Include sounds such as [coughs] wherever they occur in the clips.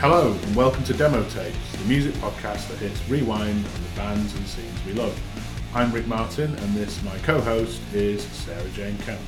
Hello and welcome to Demo Tapes, the music podcast that hits rewind on the bands and scenes we love. I'm Rick Martin and this, my co-host, is Sarah Jane Kemp.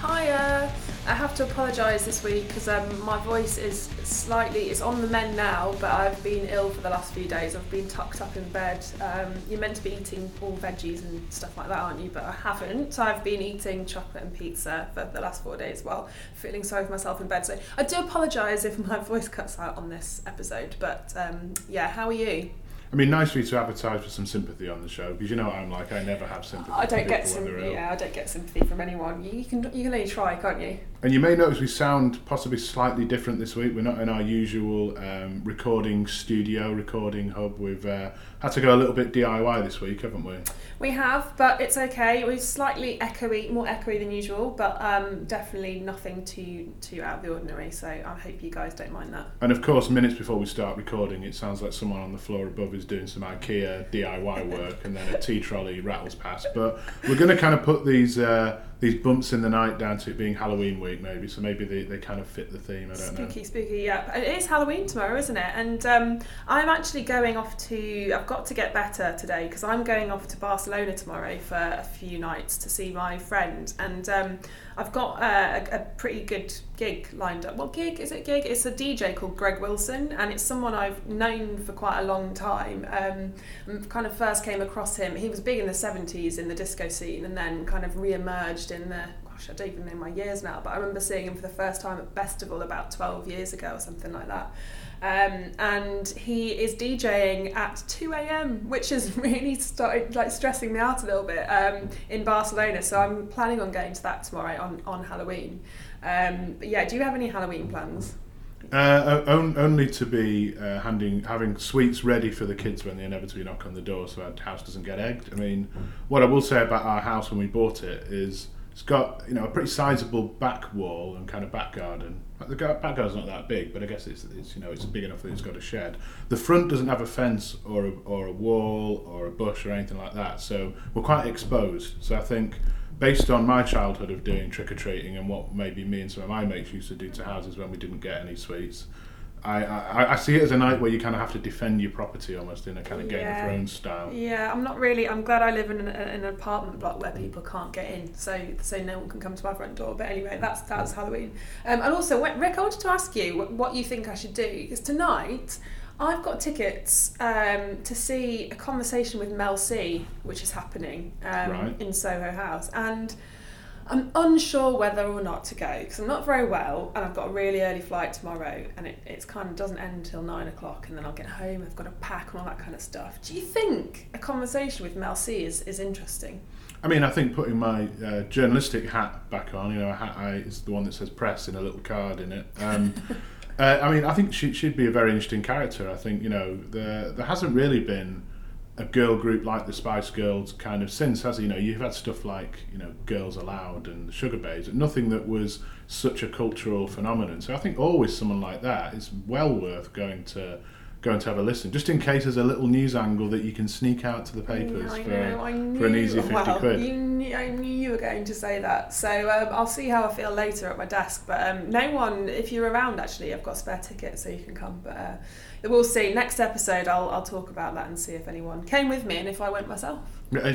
Hi, uh, I have to apologise this week because um, my voice is slightly, it's on the mend now, but I've been ill for the last few days. I've been tucked up in bed. Um, you're meant to be eating all veggies and stuff like that, aren't you? But I haven't. So I've been eating chocolate and pizza for the last four days while feeling sorry for myself in bed. So I do apologise if my [laughs] voice cuts out on this episode. But um, yeah, how are you? I mean, nice for you to advertise for some sympathy on the show because you know what I'm like. I never have sympathy. I don't get sympathy. Yeah, I don't get sympathy from anyone. You, you can you can only try, can't you? And you may notice we sound possibly slightly different this week. We're not in our usual um, recording studio, recording hub. We've uh, had to go a little bit DIY this week, haven't we? We have, but it's okay. We're slightly echoey, more echoey than usual, but um, definitely nothing too too out of the ordinary. So I hope you guys don't mind that. And of course, minutes before we start recording, it sounds like someone on the floor above is doing some IKEA DIY [laughs] work, and then a tea trolley rattles past. But we're going to kind of put these uh, these bumps in the night down to it being Halloween week, maybe. So maybe they, they kind of fit the theme. I don't know. Spooky, spooky, yeah. It is Halloween tomorrow, isn't it? And um, I'm actually going off to. I've got to get better today because I'm going off to Barcelona tomorrow for a few nights to see my friend, and um, I've got a, a pretty good gig lined up. What gig is it? Gig? It's a DJ called Greg Wilson, and it's someone I've known for quite a long time. Um, kind of first came across him. He was big in the '70s in the disco scene, and then kind of re-emerged in the gosh, I don't even know my years now, but I remember seeing him for the first time at Festival about 12 years ago or something like that. Um, and he is DJing at 2 a.m., which has [laughs] really started like stressing me out a little bit um, in Barcelona. So I'm planning on going to that tomorrow on, on Halloween. Um, yeah, do you have any Halloween plans? Uh, on, only to be uh, handing having sweets ready for the kids when they inevitably knock on the door, so our house doesn't get egged. I mean, what I will say about our house when we bought it is it's got you know a pretty sizable back wall and kind of back garden. The back garden's not that big, but I guess it's, it's you know it's big enough that it's got a shed. The front doesn't have a fence or a, or a wall or a bush or anything like that, so we're quite exposed. So I think based on my childhood of doing trick or treating and what maybe me and some of my mates used to do to houses when we didn't get any sweets, I, I, I see it as a night where you kind of have to defend your property almost in a kind of Game Yeah. of Thrones style. Yeah, I'm not really. I'm glad I live in an, an apartment block where people can't get in, so so no one can come to my front door. But anyway, that's that's Halloween. Um, and also, Rick, I wanted to ask you what, what you think I should do because tonight I've got tickets um, to see a conversation with Mel C, which is happening um, Right. in Soho House, and. I'm unsure whether or not to go because I'm not very well and I've got a really early flight tomorrow and it it's kind of doesn't end until nine o'clock and then I'll get home, I've got to pack and all that kind of stuff. Do you think a conversation with Mel C is, is interesting? I mean, I think putting my uh, journalistic hat back on, you know, a hat I, is the one that says press in a little card in it. Um, [laughs] uh, I mean, I think she, she'd be a very interesting character. I think, you know, there, there hasn't really been a girl group like the Spice Girls kind of since, has? You know, you've had stuff like, you know, Girls Aloud and the Sugababes, but nothing that was such a cultural phenomenon. So I think always someone like that is well worth going to going to have a listen, just in case there's a little news angle that you can sneak out to the papers I for, knew, for an easy 50 well, quid. You knew, I knew you were going to say that. So um, I'll see how I feel later at my desk. But um, no one, if you're around, actually, I've got spare tickets so you can come. But uh, we'll see. Next episode, I'll, I'll talk about that and see if anyone came with me and if I went myself.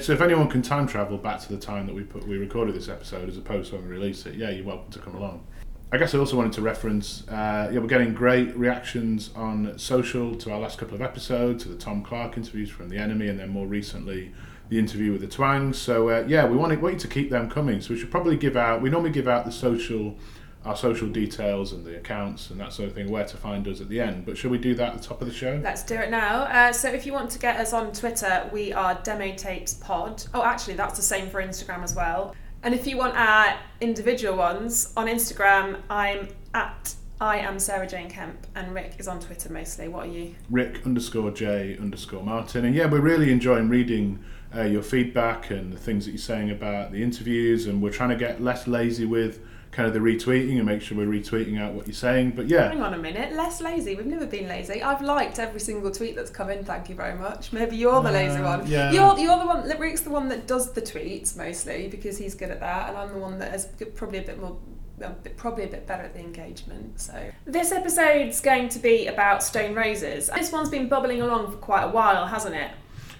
So if anyone can time travel back to the time that we put we recorded this episode as opposed to when we release it, yeah, you're welcome to come along. I guess I also wanted to reference, uh, yeah, we're getting great reactions on social to our last couple of episodes, to the Tom Clarke interviews from The Enemy, and then more recently the interview with the Twangs. So uh, yeah, we want, want you to keep them coming. So we should probably give out. We normally give out the social, our social details and the accounts and that sort of thing, where to find us at the end. But should we do that at the top of the show? Let's do it now. Uh, so if you want to get us on Twitter, we are Demo Tapes Pod. Oh, actually, that's the same for Instagram as well. And if you want our individual ones on Instagram, I'm at I am Sarah Jane Kemp, and Rick is on Twitter mostly. What are you? Rick underscore J underscore Martin. And yeah, we're really enjoying reading uh, your feedback and the things that you're saying about the interviews. And we're trying to get less lazy with kind of the retweeting and make sure we're retweeting out what you're saying. But yeah, Hang on a minute, less lazy. We've never been lazy. I've liked every single tweet that's come in. Thank you very much. Maybe you're the lazy Uh, one. yeah. You're you're the one. That Rick's the one that does the tweets mostly because he's good at that, and I'm the one that is probably a bit more probably a bit better at the engagement. So this episode's going to be about Stone Roses. This one's been bubbling along for quite a while, hasn't it?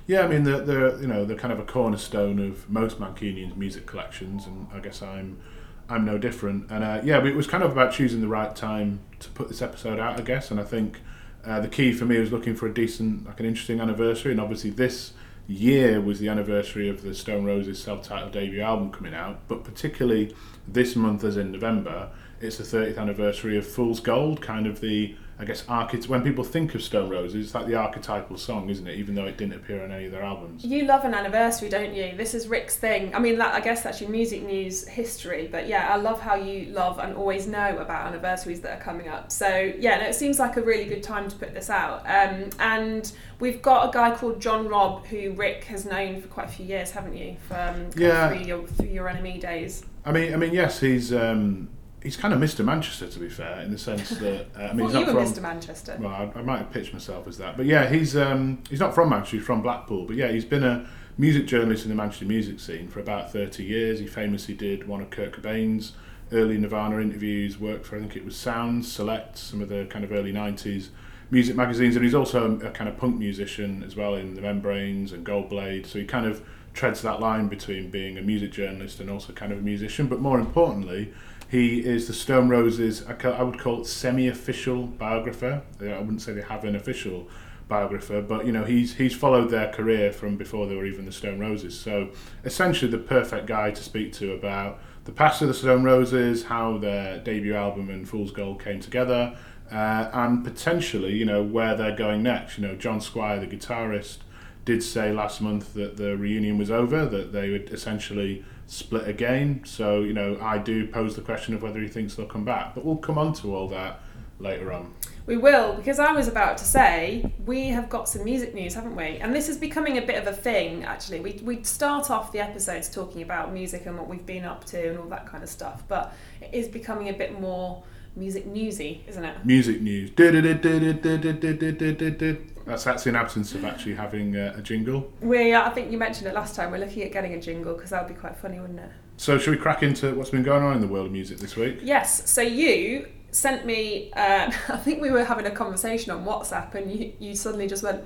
Yeah, I mean they're, they're you know they're kind of a cornerstone of most Mancunians' music collections, and I guess I'm I'm no different. And uh, yeah, it was kind of about choosing the right time to put this episode out, I guess. And I think uh, the key for me was looking for a decent, like an interesting anniversary, and obviously this year was the anniversary of the Stone Roses self-titled debut album coming out, but particularly this month, as in November, it's the 30th anniversary of Fool's Gold, kind of the I guess archety- when people think of Stone Roses, it's like the archetypal song, isn't it? Even though it didn't appear on any of their albums. You love an anniversary, don't you? This is Rick's thing. I mean, that, I guess that's your music news history, but yeah, I love how you love and always know about anniversaries that are coming up. So yeah, no, it seems like a really good time to put this out. Um, and we've got a guy called John Robb who Rick has known for quite a few years, haven't you? From yeah. through your through your NME days. I mean, I mean, yes, he's. Um, he's kind of Mr. Manchester, to be fair, in the sense [laughs] that uh, I mean, he's not from Mr. Manchester. Well, I, I, might have pitched myself as that, but yeah, he's um, he's not from Manchester. He's from Blackpool, but yeah, he's been a music journalist in the Manchester music scene for about thirty years. He famously did one of Kurt Cobain's early Nirvana interviews. Worked for I think it was Sounds Select, some of the kind of early nineties music magazines, and he's also a, a kind of punk musician as well in the Membranes and Goldblade. So he kind of treads that line between being a music journalist and also kind of a musician. But more importantly, he is the Stone Roses, I would call it semi-official biographer. I wouldn't say they have an official biographer, but you know he's he's followed their career from before they were even the Stone Roses. So essentially, the perfect guy to speak to about the past of the Stone Roses, how their debut album and Fool's Gold came together, uh, and potentially you know where they're going next. You know, John Squire, the guitarist, did say last month that the reunion was over, that they would essentially split again. So, you know, I do pose the question of whether he thinks they'll come back. But we'll come on to all that later on. We will, because I was about to say we have got some music news, haven't we? And this is becoming a bit of a thing, actually. We we start off the episodes talking about music and what we've been up to and all that kind of stuff, but it is becoming a bit more music newsy, isn't it? Music news. That's that's in absence of actually having a, a jingle. We, I think you mentioned it last time. We're looking at getting a jingle because that would be quite funny, wouldn't it? So, should we crack into what's been going on in the world of music this week? Yes. So you sent me. Uh, [laughs] I think we were having a conversation on WhatsApp, and you, you suddenly just went,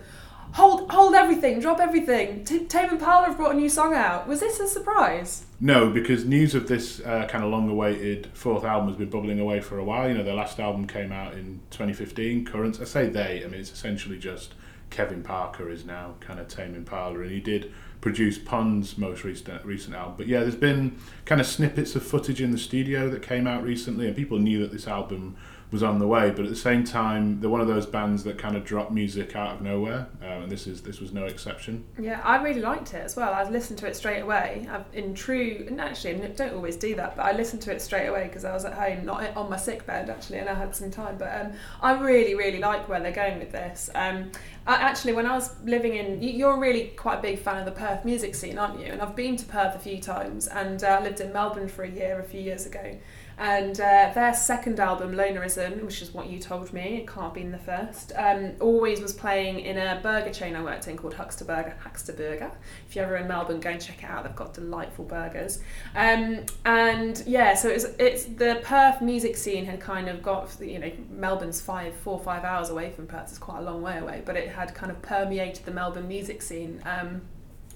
hold hold everything, drop everything. T- Tame Impala have brought a new song out. Was this a surprise? No, because news of this uh, kind of long-awaited fourth album has been bubbling away for a while. You know, their last album came out in 2015. Current, I say they. I mean, it's essentially just Kevin Parker is now kind of Tame Impala, and he did produce Pond's most recent recent album. But yeah, there's been kind of snippets of footage in the studio that came out recently, and people knew that this album was on the way. But at the same time, they're one of those bands that kind of drop music out of nowhere, um, and this is this was no exception. Yeah, I really liked it as well. I listened to it straight away. I've, in true, and actually, I don't always do that, but I listened to it straight away because I was at home, not on my sick bed actually, and I had some time. But um, I really, really like where they're going with this. Um, I, actually, when I was living in, you're really quite a big fan of the Perth music scene, aren't you? And I've been to Perth a few times, and uh, lived in Melbourne for a year a few years ago. And uh, their second album, Lonerism, which is what you told me, it can't have been the first, um, always was playing in a burger chain I worked in called Huxtaburger. Huckster Burger. If you're ever in Melbourne, go and check it out. They've got delightful burgers. Um, and yeah, so it's it's the Perth music scene had kind of got you know Melbourne's five, four, five hours away from Perth. It's quite a long way away, but it had kind of permeated the Melbourne music scene. Um,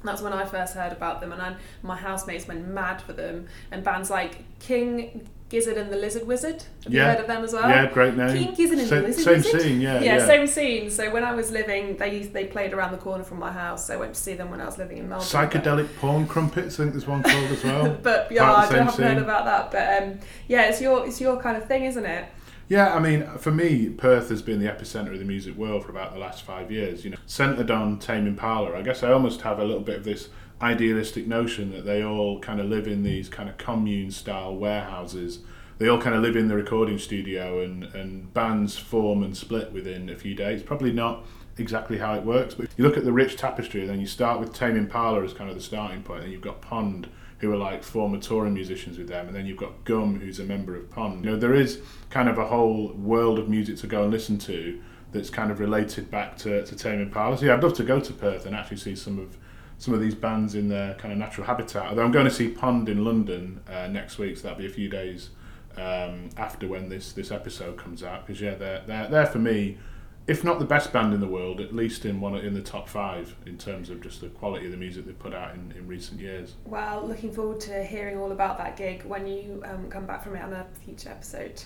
that's when I first heard about them, and I, my housemates went mad for them. And bands like King Gizzard and the Lizard Wizard. Have yeah. you heard of them as well? Yeah, great name. King Gizzard and same, the Lizard same Wizard. scene, yeah, yeah, yeah, same scene. So when I was living, they they played around the corner from my house. So I went to see them when I was living in Melbourne. Psychedelic but... porn crumpets, I think there's one called as well. [laughs] but yeah, I haven't scene. heard about that. But um, yeah, it's your it's your kind of thing, isn't it? Yeah, I mean, for me, Perth has been the epicenter of the music world for about the last five years. You know, centered on Tame Impala. I guess I almost have a little bit of this idealistic notion that they all kind of live in these kind of commune style warehouses they all kind of live in the recording studio and, and bands form and split within a few days. Probably not exactly how it works, but you look at the rich tapestry and then you start with Tame Impala as kind of the starting point, and you've got Pond, who are like former touring musicians with them, and then you've got Gum, who's a member of Pond. You know, there is kind of a whole world of music to go and listen to that's kind of related back to, to Tame Impala. So yeah, I'd love to go to Perth and actually see some of some of these bands in their kind of natural habitat. Although I'm going to see Pond in London uh, next week, so that'll be a few days um, after when this this episode comes out because yeah, they're they're they're for me. If not the best band in the world, at least in one in the top five in terms of just the quality of the music they've put out in, in recent years. Well, looking forward to hearing all about that gig when you um, come back from it on a future episode.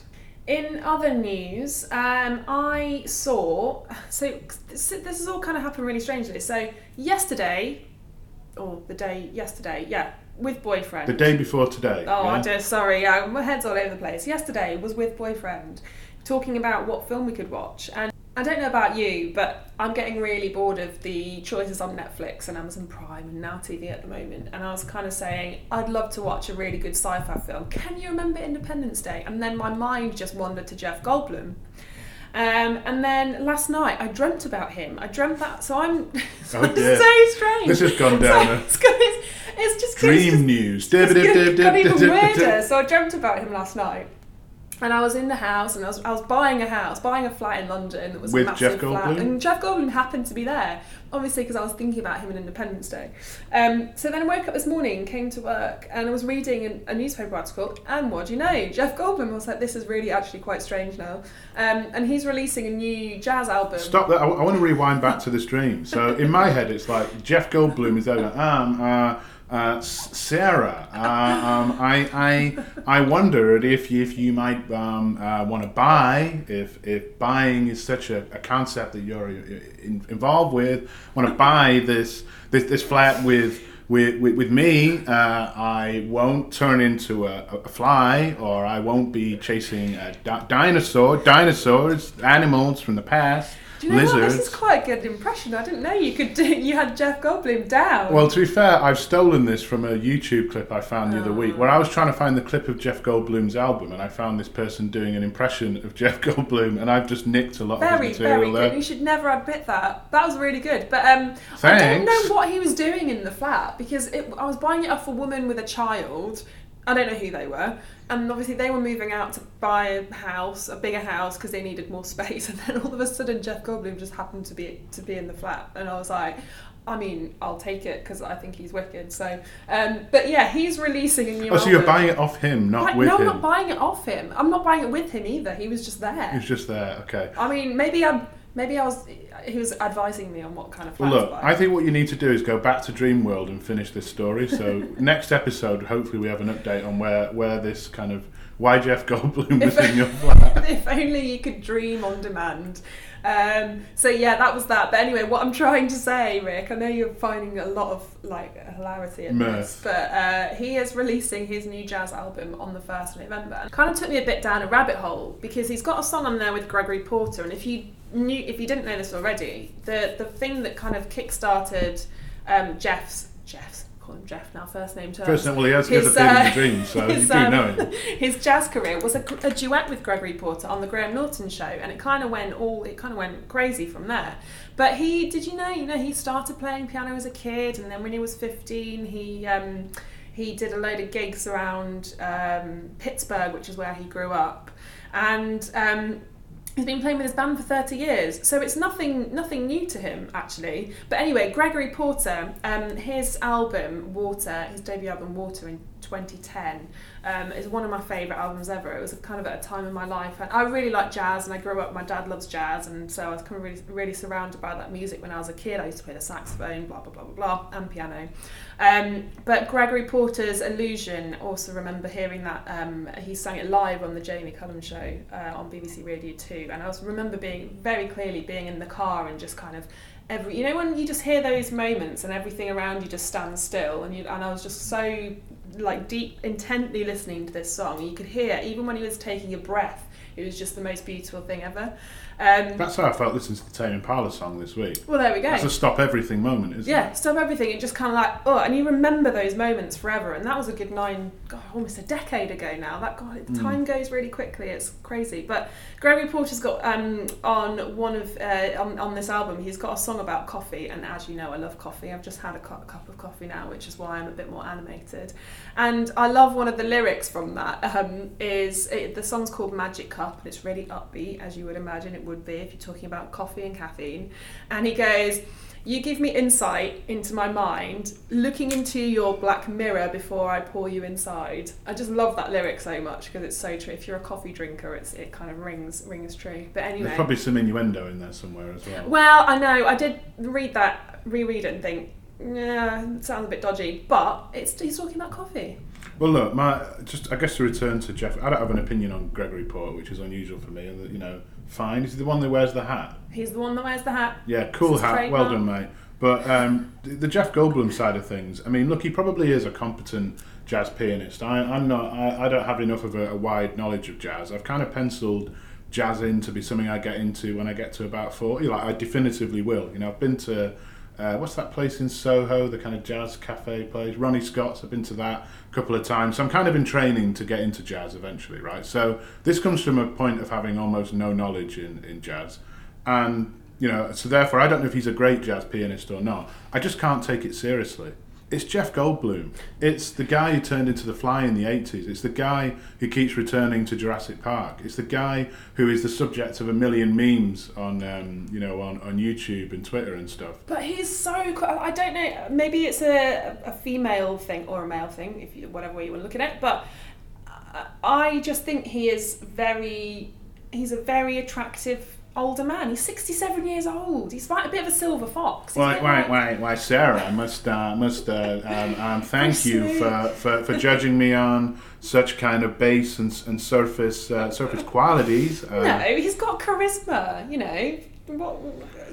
In other news, um, I saw. So this has all kind of happened really strangely. So yesterday, or the day yesterday, yeah, with boyfriend. The day before today. Oh, yeah? I. Sorry, yeah, my head's all over the place. Yesterday was with boyfriend, talking about what film we could watch, and I don't know about you, but I'm getting really bored of the choices on Netflix and Amazon Prime and Now TV at the moment. And I was kind of saying, I'd love to watch a really good sci-fi film. Can you remember Independence Day? And then my mind just wandered to Jeff Goldblum. Um, and then last night I dreamt about him. I dreamt that, so I'm so [laughs] Oh, it's dear. so strange. This has gone [laughs] So down a it's, it's, it's just it's dream just- news. it's got, got even weirder. So I dreamt about him last night. And I was in the house, and I was, I was buying a house, buying a flat in London. It was With a massive Jeff flat, Goldblum? and Jeff Goldblum happened to be there, obviously because I was thinking about him on Independence Day. Um, so then I woke up this morning, came to work, and I was reading an, a newspaper article. And what do you know? Jeff Goldblum I was like, "This is really actually quite strange now." Um, and he's releasing a new jazz album. Stop that. I, I want to rewind back to this dream. So in my head, it's like Jeff Goldblum is there um, uh, uh, Sarah, uh, um, I, I, I wondered if if you might um, uh, want to buy, if, if buying is such a, a concept that you're in, involved with, want to buy this, this, this flat with, with, with, with me, uh, I won't turn into a, a fly, or I won't be chasing a di- dinosaur, dinosaurs, animals from the past. Do you know lizards. what? This is quite a good impression. I didn't know you could do. You had Jeff Goldblum down. Well, to be fair, I've stolen this from a YouTube clip I found the other Oh. week, where I was trying to find the clip of Jeff Goldblum's album, and I found this person doing an impression of Jeff [laughs] Goldblum, and I've just nicked a lot Very, of his material very good. You should never admit that. That was really good. But um, I Thanks. don't know what he was doing in the flat because it, I was buying it off a woman with a child. I don't know who they were. And obviously, they were moving out to buy a house, a bigger house, because they needed more [laughs] space. And then all of a sudden, Jeff Goldblum just happened to be to be in the flat, and I was like, I mean, I'll take it because I think he's wicked. So, um, but yeah, he's releasing a new. Oh, so you're album. buying it off him, not Like, with no, I'm not buying it off him. I'm not buying it with him either. He was just there. He's just there. Okay. I mean, maybe I maybe I was he was advising me on what kind of Well, look. I think what you need to do is go back to Dreamworld and finish this story. So [laughs] next episode, hopefully, we have an update on where where this kind of why Jeff Goldblum was in [laughs] your flat. if only you could dream on demand. Um, so yeah, that was that. But anyway, what I'm trying to say, Rick, I know you're finding a lot of like hilarity in this, but uh, he is releasing his new jazz album on the first of November. Kind of took me a bit down a rabbit hole because he's got a song on there with Gregory Porter, and if you knew, if you didn't know this already, the the thing that kind of kickstarted um, Jeff's Jeff's call him Jeff now first name terms. First, well, he has, he has a His, big dream, so you his, do um, know him. [laughs] his jazz career was a, a duet with Gregory Porter on the Graham Norton show, and it kind of went all it kind of went crazy from there. But he, did you know? You know, he started playing piano as a kid, and then when he was fifteen, he um, he did a load of gigs around um, Pittsburgh, which is where he grew up, and. Um, He's been playing with his band for 30 years, so it's nothing nothing new to him actually. But anyway, Gregory Porter, um, his album Water, his debut album Water in 2010, um, is one of my favourite albums ever. It was kind of at a time in my life, and I really like jazz, and I grew up. My dad loves jazz, and so I was kind of really, really surrounded by that music when I was a kid. I used to play the saxophone, blah blah blah blah blah, and piano. Um, but Gregory Porter's Illusion, also remember hearing that um, he sang it live on the Jamie Cullum show uh, on BBC Radio 2. And I also remember being very clearly being in the car and just kind of every, you know, when you just hear those moments and everything around you just stands still. And, you, and I was just so like deep, intently listening to this song. You could hear, even when he was taking a breath, it was just the most beautiful thing ever. Um, That's how I felt listening to the Tame Impala song this week. well, there we go. It's a stop everything moment, isn't Yeah, it? Yeah, stop everything. It just kind of like oh, and you remember those moments forever. And that was a good nine, God, almost a decade ago now. That God, Mm. time goes really quickly. It's crazy. But Gregory Porter's got um, on one of uh, on, on this album. He's got a song about coffee, and as you know, I love coffee. I've just had a cu- cup of coffee now, which is why I'm a bit more animated. And I love one of the lyrics from that. Um, is it, the song's called Magic Cup, and it's really upbeat, as you would imagine it would be if you're talking about coffee and caffeine. And he goes. You give me insight into my mind, looking into your black mirror before I pour you inside. I just love that lyric so much because it's so true. If you're a coffee drinker, it's it kind of rings rings true. But anyway, There's probably some innuendo in there somewhere as well. well, I know I did read that, reread it, and think, yeah, it sounds a bit dodgy. But it's he's talking about coffee. Well, look, my just I guess to return to Jeff, I don't have an opinion on Gregory Port, which is unusual for me. And you know, fine. Is he the one that wears the hat? He's the one that wears the hat. Yeah, cool hat. Well done, mate. But um, the, the Jeff Goldblum side of things, I mean, look, he probably is a competent jazz pianist. I, I'm not. I, I don't have enough of a, a wide knowledge of jazz. I've kind of penciled jazz in to be something I get into when I get to about forty. Like I definitively will. You know, I've been to. Uh, what's that place in Soho, the kind of jazz cafe place? Ronnie Scott's. I've been to that a couple of times. So I'm kind of in training to get into jazz eventually, right? So this comes from a point of having almost no knowledge in, in jazz. And, you know, so therefore I don't know if he's a great jazz pianist or not. I just can't take it seriously. It's Jeff Goldblum. It's the guy who turned into the fly in the 80s. It's the guy who keeps returning to Jurassic Park. It's the guy who is the subject of a million memes on, um, you know, on, on YouTube and Twitter and stuff. But he's so. I don't know. Maybe it's a, a female thing or a male thing, if you, whatever way you want to look at it. But I- I just think he is very. He's a very attractive older man. He's sixty-seven years old. He's like a bit of a silver fox. He's Why, bit why, like- why, why, Sarah? I must, uh, must uh, um, um, thank you for, for, for judging me on such kind of base and, and surface uh, surface qualities. Uh, No, he's got charisma. You know, what,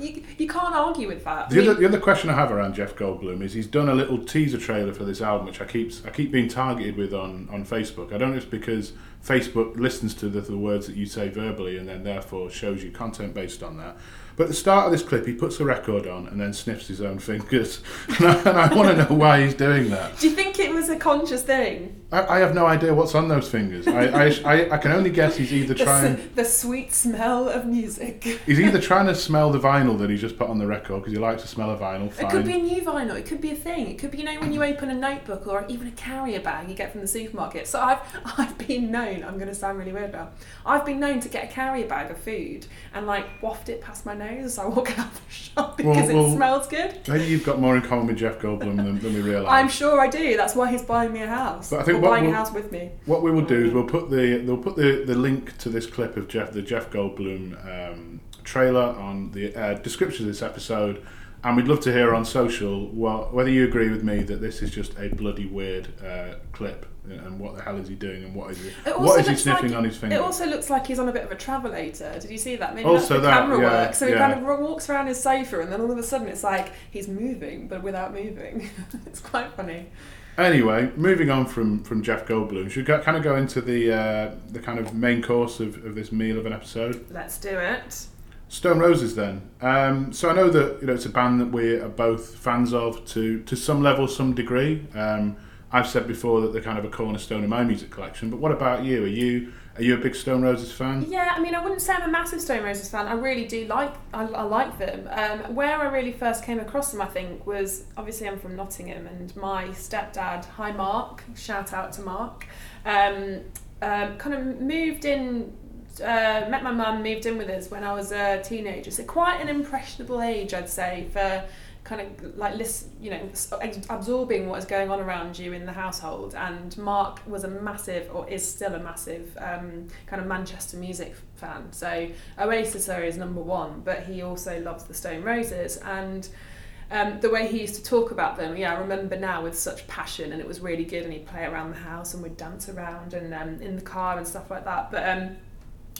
you, you can't argue with that. I The other, the other question I have around Jeff Goldblum is he's done a little teaser trailer for this album, which I keep I keep being targeted with on, on Facebook. I don't know if it's because Facebook listens to the, the words that you say verbally and then therefore shows you content based on that. But at the start of this clip, he puts the record on and then sniffs his own fingers, [laughs] and I, I want to know why he's doing that. do you think it was a conscious thing? I, I have no idea what's on those fingers. I, I, I, I can only guess he's either [laughs] The, trying s- the sweet smell of music. [laughs] he's either trying to smell the vinyl that he's just put on the record because he likes to smell a vinyl. Fine. It could be a new vinyl. It could be a thing. It could be you know when you open a notebook or even a carrier bag you get from the supermarket. So I've I've been known. I'm going to sound really weird now. I've been known to get a carrier bag of food and like waft it past my nose I walk [laughs] out the shop because well, it smells good. Maybe you've got more in common with Jeff Goldblum than, than we realise. I'm sure I do. That's why he's buying me a house. But I think buying a we'll- house with me. What we will do is we'll put the they'll put the, the link to this clip of Jeff the Jeff Goldblum um, trailer on the uh, description of this episode, and we'd love to hear on social what, whether you agree with me that this is just a bloody weird uh, clip and what the hell is he doing and what is he what is he sniffing like- on his finger? It also looks like he's on a bit of a travelator. Did you see that? Maybe Also that's the that, camera yeah, work. So he kind of walks around his sofa, and then all of a sudden it's like he's moving, but without moving. [laughs] it's quite funny. Anyway, moving on from, from Jeff Goldblum, should we kind of go into the uh, the kind of main course of, of this meal of an episode? Let's do it. Stone Roses then. Um, so I know that you know it's a band that we are both fans of to to some level, some degree. Um, I've said before that they're kind of a cornerstone of my music collection. But what about you? Are you are you a big Stone Roses fan? Yeah, I mean, I wouldn't say I'm a massive Stone Roses fan. I really do like, I, I like them. Um, where I really first came across them, I think, was obviously I'm from Nottingham, and my stepdad, hi Mark, shout out to Mark, um, um, kind of moved in. Uh, met my mum, moved in with us when I was a teenager. So quite an impressionable age, I'd say, for kind of like listen, you know, absorbing what is going on around you in the household. And Mark was a massive, or is still a massive, um, kind of Manchester music fan. So Oasis are his number one, but he also loves the Stone Roses and. Um, the way he used to talk about them, yeah, I remember now with such passion, and it was really good. And he'd play around the house, and we'd dance around, and um, in the car and stuff like that. But um,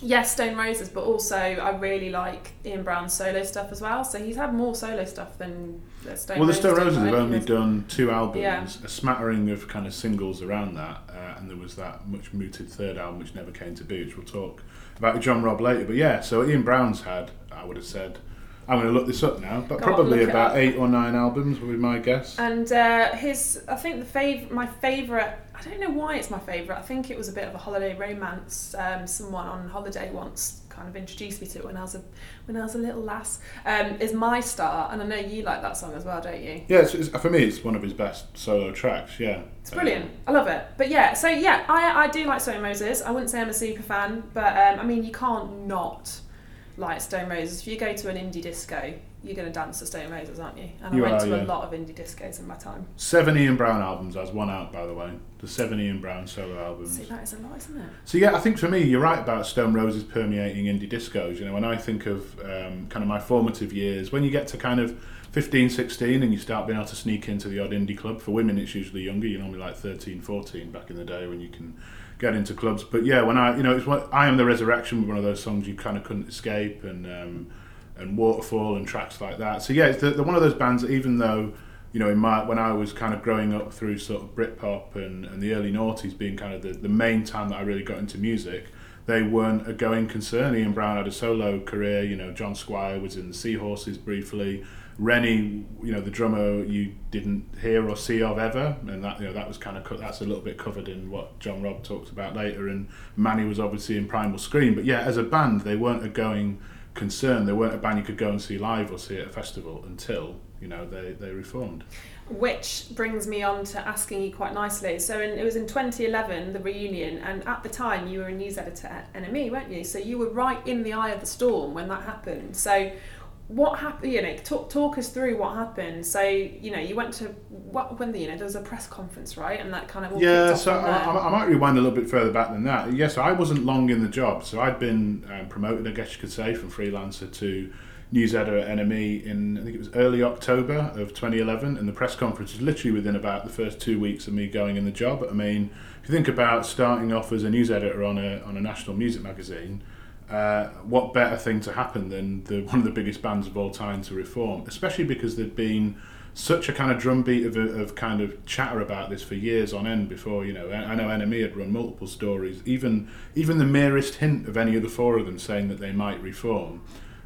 yes, Stone Roses, but also I really like Ian Brown's solo stuff as well. So he's had more solo stuff than the Stone Roses. well, the Stone did, Roses have only done two albums, Yeah. a smattering of kind of singles around that, uh, and there was that much mooted third album which never came to be, which we'll talk about John Robb later. But yeah, so Ian Brown's had, I would have said, I'm going to look this up now, but Go probably it about eight or nine albums would be my guess. And uh, his, I think the fav- my favourite, I don't know why it's my favourite. I think it was a bit of a holiday romance. Um, someone on holiday once kind of introduced me to it when I was a when I was a little lass. Um, is My Star, and I know you like that song as well, don't you? Yeah, it's, it's, for me, it's one of his best solo tracks. Yeah, It's brilliant. I love it. But yeah, so yeah, I, I do like Stone Roses. I wouldn't say I'm a super fan, but um, I mean, you can't not like Stone Roses. If you go to an indie disco, you're going to dance to Stone Roses, aren't you? And You I went are, to yeah. a lot of indie discos in my time. Seven Ian Brown albums. Has one out, by the way. The seven Ian Brown solo albums. See, that is a lot, isn't it? So yeah, I think for me, you're right about Stone Roses permeating indie discos. You know, when I think of um, kind of my formative years, when you get to kind of 15, 16 and you start being able to sneak into the odd indie club, for women it's usually younger, you're normally like 13, 14 back in the day when you can get into clubs. But yeah, when I, you know, it's what I Am the Resurrection was one of those songs you kind of couldn't escape and um, and Waterfall and tracks like that. So yeah, it's the, the one of those bands that even though you know, in my when I was kind of growing up through sort of Britpop and, and the early noughties being kind of the, the main time that I really got into music, they weren't a going concern. Ian Brown had a solo career. You know, John Squire was in the Seahorses briefly. Reni, you know, the drummer you didn't hear or see of ever, and that you know that was kind of co- that's a little bit covered in what John Robb talks about later. And Mani was obviously in Primal Scream, but yeah, as a band, they weren't a going concern. They weren't a band you could go and see live or see at a festival until you know they they reformed. Which brings me on to asking you quite nicely. So in, it was in 2011, the reunion, and at the time you were a news editor at NME, weren't you? So you were right in the eye of the storm when that happened. So what happened? You know, talk, talk us through what happened. So you know, you went to what when the, you know there was a press conference, right? And that kind of all Yeah, so I. I I might rewind a little bit further back than that. Yes, I wasn't long in the job, so I'd been um, promoted, I guess you could say, from freelancer to news editor at NME in I think it was early October of 2011, and the press conference was literally within about the first two weeks of me going in the job. I mean, if you think about starting off as a news editor on a on a national music magazine. Uh, what better thing to happen than the one of the biggest bands of all time to reform, especially because there'd been such a kind of drumbeat of, of kind of chatter about this for years on end before you know. I know NME had run multiple stories even even the merest hint of any of the four of them saying that they might reform.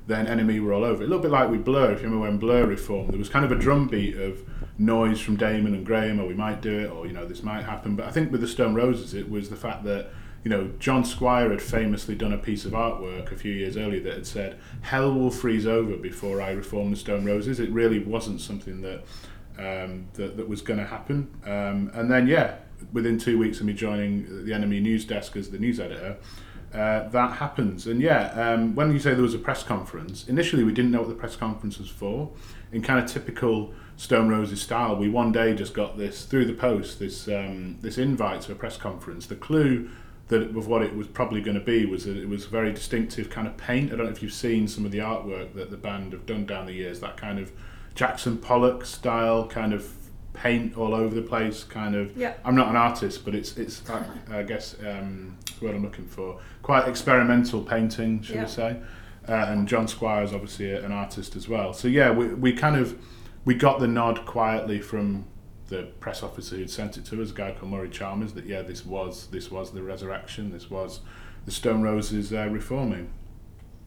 Then NME were all over. It a little bit like with Blur if you remember when Blur reformed there was kind of a drumbeat of noise from Damon and Graham or we might do it or you know this might happen. But I think with the Stone Roses it was the fact that you know, John Squire had famously done a piece of artwork a few years earlier that had said, "Hell will freeze over before I reform the Stone Roses." It really wasn't something that um, that, that was going to happen. Um, and then, yeah, within two weeks of me joining the NME News Desk as the news editor, uh, that happens. And yeah, um, when you say there was a press conference, initially we didn't know what the press conference was for. In kind of typical Stone Roses style, we one day just got this through the post, this um, this invite to a press conference. The clue that it, of what it was probably going to be was that it was very distinctive kind of paint. I don't know if you've seen some of the artwork that the band have done down the years. That kind of Jackson Pollock style kind of paint all over the place. Kind of. Yeah. I'm not an artist, but it's it's I, I guess um, what I'm looking for. Quite experimental painting, should Yeah. we say? Uh, and John Squire is obviously a, an artist as well. So yeah, we we kind of we got the nod quietly from the press officer who'd sent it to us, a guy called Murray Chalmers, that yeah, this was this was the resurrection, this was the Stone Roses uh, reforming.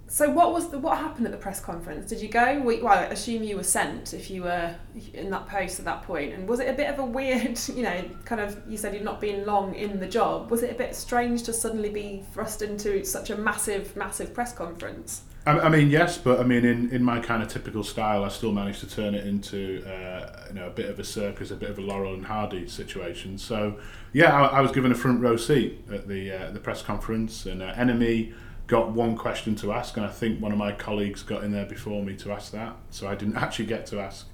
So what was the what happened at the press conference? Did you go? Well, I assume you were sent if you were in that post at that point. And was it a bit of a weird, [laughs] you know, kind of? You said you'd not been long in the job. Was it a bit strange to suddenly be thrust into such a massive, massive press conference? I, I mean, yes, but I mean, in, in my kind of typical style, I still managed to turn it into uh, you know a bit of a circus, a bit of a Laurel and Hardy situation. So yeah, I, I was given a front row seat at the uh, the press conference, and uh, NME got one question to ask, and I think one of my colleagues got in there before me to ask that, so I didn't [laughs] actually get to ask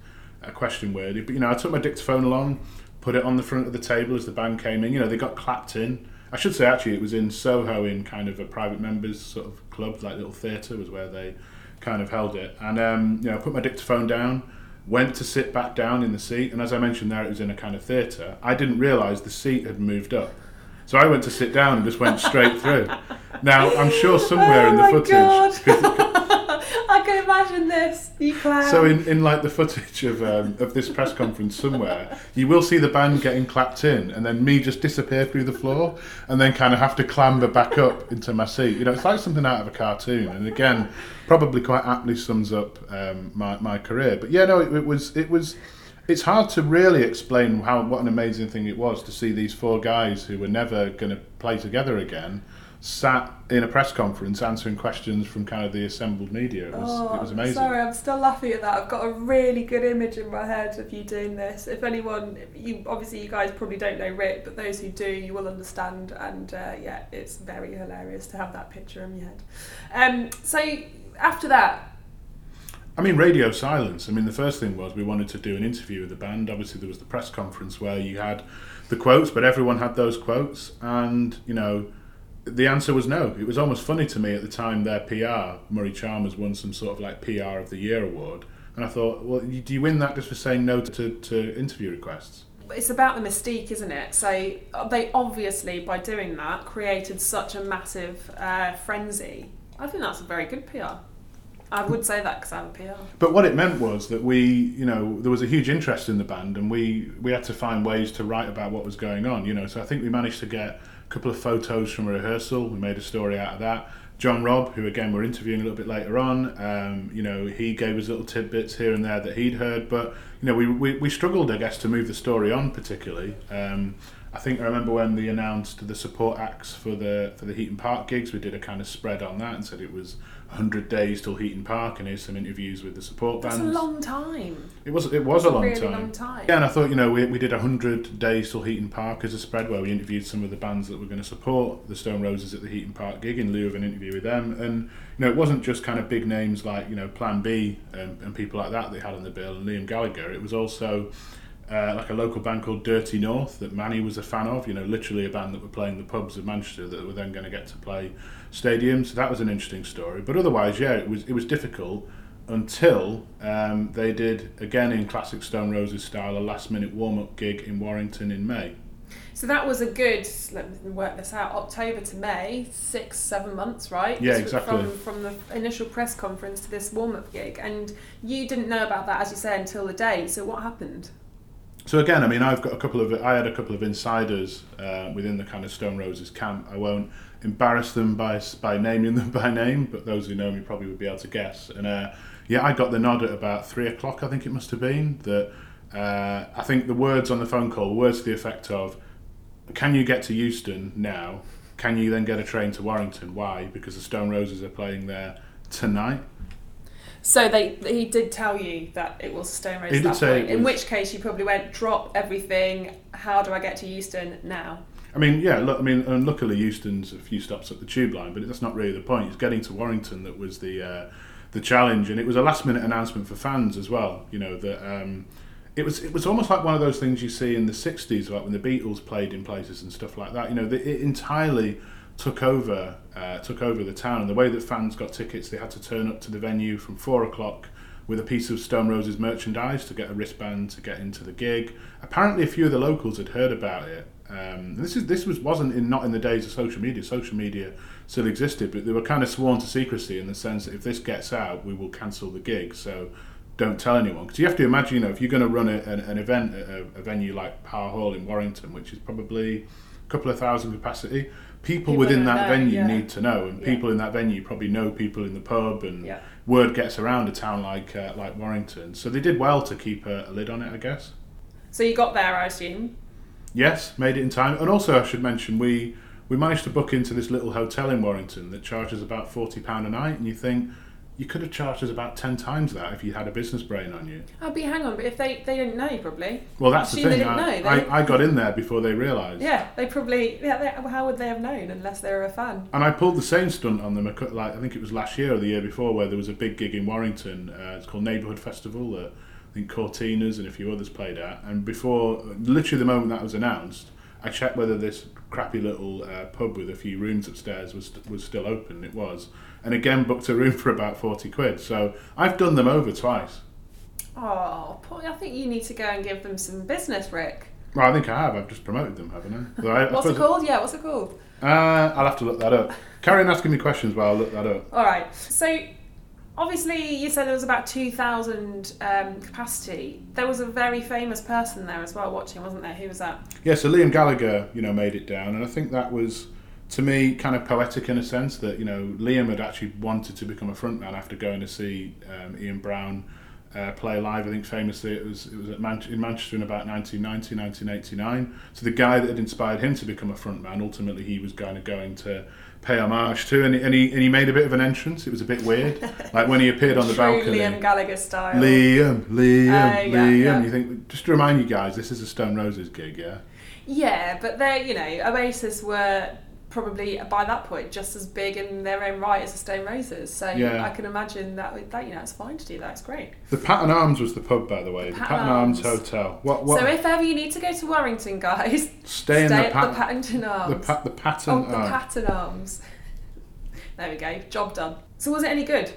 a question worthy. But you know, I took my dictaphone along, put it on the front of the table as the band came in. You know, they got clapped in. I should say actually it was in Soho in kind of a private members sort of club, like little theatre was where they kind of held it. And um, you know, I put my dictaphone down, went to sit back down in the seat, and as I mentioned there, it was in a kind of theatre. I didn't realise the seat had moved up. So I went to sit down and just went straight through. [laughs] Now I'm sure somewhere Oh in the my footage, [laughs] I can imagine this, you clown. So in, in like the footage of um, of this press conference somewhere, you will see the band getting clapped in, and then me just disappear through the floor, and then kind of have to clamber back up into my seat. You know, it's like something out of a cartoon, and again, probably quite aptly sums up um, my my career. But yeah, no, it, it was it was. It's hard to really explain how what an amazing thing it was to see these four guys who were never going to play together again sat in a press conference answering questions from kind of the assembled media. It was, Oh, it was amazing. Sorry, I'm still laughing at that. I've got a really good image in my head of you doing this. If anyone, you obviously you guys probably don't know Rick, but those who do, you will understand. And uh, yeah, it's very hilarious to have that picture in your head. Um, so after that, I mean, radio silence. I mean, the first thing was we wanted to do an interview with the band. Obviously, there was the press conference where you had the quotes, but everyone had those quotes, and you know, the answer was no. It was almost funny to me at the time. Their PR, Murray Chalmers, won some sort of like PR of the Year award, and I thought, well, do you win that just for saying no to, to interview requests? it's about the mystique, isn't it? So uh, they obviously, by doing that, created such a massive uh, frenzy. I think that's a very good PR. I would say that because I'm a PR. But what it meant was that we, you know, there was a huge interest in the band, and we we had to find ways to write about what was going on. You know, so I think we managed to get a couple of photos from a rehearsal. We made a story out of that. John Robb, who again we're interviewing a little bit later on, um, you know, he gave us little tidbits here and there that he'd heard, but you know, we, we, we struggled, I guess, to move the story on particularly. Um, I think I remember when they announced the support acts for the for the Heaton Park gigs, we did a kind of spread on that and said it was 100 days till Heaton Park, and here's some interviews with the support That's bands. a long time. It was it was That's a long really time. long time. Yeah, and I thought you know we, we did hundred days till Heaton Park as a spread where we interviewed some of the bands that were going to support the Stone Roses at the Heaton Park gig in lieu of an interview with them, and you know it wasn't just kind of big names like you know Plan B and, and people like that they had on the bill and Liam Gallagher. It was also uh, like a local band called Dirty North that Mani was a fan of. You know, literally a band that were playing the pubs of Manchester that were then going to get to play stadiums. So that was an interesting story. But otherwise, yeah, it was it was difficult until um, they did again in classic Stone Roses style a last minute warm up gig in Warrington in May. So that was a good. Let me work this out. October to May, six, seven months, right? Yeah, exactly. From from the initial press conference to this warm up gig, and you didn't know about that, as you say, until the day. So what happened? So again, I mean, I've got a couple of I had a couple of insiders uh, within the kind of Stone Roses camp. I won't embarrass them by by naming them [laughs] by name, but those who know me probably would be able to guess. And uh, yeah, I got the nod at about three o'clock. I think it must have been that. Uh, I think the words on the phone call, words to the effect of, "Can you get to Euston now? Can you then get a train to Warrington? Why? Because the Stone Roses are playing there tonight." So they he did tell you that it was Stone Roses He did that say point. In which case you probably went drop everything. How do I get to Euston now? I mean, yeah. Look, I mean, and luckily Euston's a few stops up the tube line, but that's not really the point. It's getting to Warrington that was the uh, the challenge, and it was a last minute announcement for fans as well. You know that um, it was it was almost like one of those things you see in the '60s, like when the Beatles played in places and stuff like that. You know, it entirely took over uh, took over the town, and the way that fans got tickets, they had to turn up to the venue from four o'clock with a piece of Stone Roses merchandise to get a wristband to get into the gig. Apparently, a few of the locals had heard about it. Um, this is this was wasn't in not in the days of social media. Social media still existed, but they were kind of sworn to secrecy in the sense that if this gets out, we will cancel the gig. So don't tell anyone because you have to imagine, you know, if you're going to run a, an, an event at a, a venue like Parr Hall in Warrington, which is probably a couple of thousand capacity, people, People within that know, venue yeah. need to know, and Yeah. people in that venue probably know people in the pub and Yeah. word gets around a town like uh, like Warrington. So they did well to keep a, a lid on it, I guess. So you got there, I assume. Yes, made it in time. And also, I should mention, we we managed to book into this little hotel in Warrington that charges about forty pound a night. And you think you could have charged us about ten times that if you had a business brain on you. Oh, but hang on, but if they they didn't know probably. Well, that's the Assume they thing. didn't I, know, they- I, I got in there before they realised. Yeah, they probably. Yeah, they, how would they have known unless they were a fan? And I pulled the same stunt on them. Like I think it was last year or the year before, where there was a big gig in Warrington. Uh, it's called Neighbourhood Festival that think Cortinas and a few others played at. And before, literally the moment that was announced, I checked whether this crappy little uh, pub with a few rooms upstairs was was still open. It was, and again booked a room for about forty quid. So I've done them over twice. Oh, Paul, I think you need to go and give them some business, Rick. Well, I think I have. I've just promoted them, haven't I? But I, I What's it suppose- called? Yeah, what's it called? Uh, I'll have to look that up. Carry on asking me questions while I look that up. All right. So obviously, you said there was about 2,000 um, capacity. There was a very famous person there as well watching, wasn't there? Who was that? Yeah, so Liam Gallagher, you know, made it down, and I think that was, to me, kind of poetic in a sense that you know Liam had actually wanted to become a frontman after going to see um, Ian Brown uh, play live. I think famously it was it was at Man- in Manchester in about 1990, 1989. So the guy that had inspired him to become a frontman, ultimately he was kind of going to pay homage to, and, and he and he made a bit of an entrance. It was a bit weird, like when he appeared on the True balcony. Liam Gallagher style. Liam, Liam, Uh, yeah, Liam. yeah. You think just to remind you guys, this is a Stone Roses gig, yeah. Yeah, but they, you know, Oasis were probably by that point just as big in their own right as the Stone Roses. So Yeah. I can imagine that that you know it's fine to do that. It's great. The Patten Arms was the pub, by the way. The, Patten Patten Arms. Arms. Hotel. What? What? So if ever you need to go to Warrington, guys, [laughs] stay in the, at Pat- the Pattington oh, Arms. the, pa- the Patten oh, the Arms. Patten Arms. There we go. Job done. So was it any good?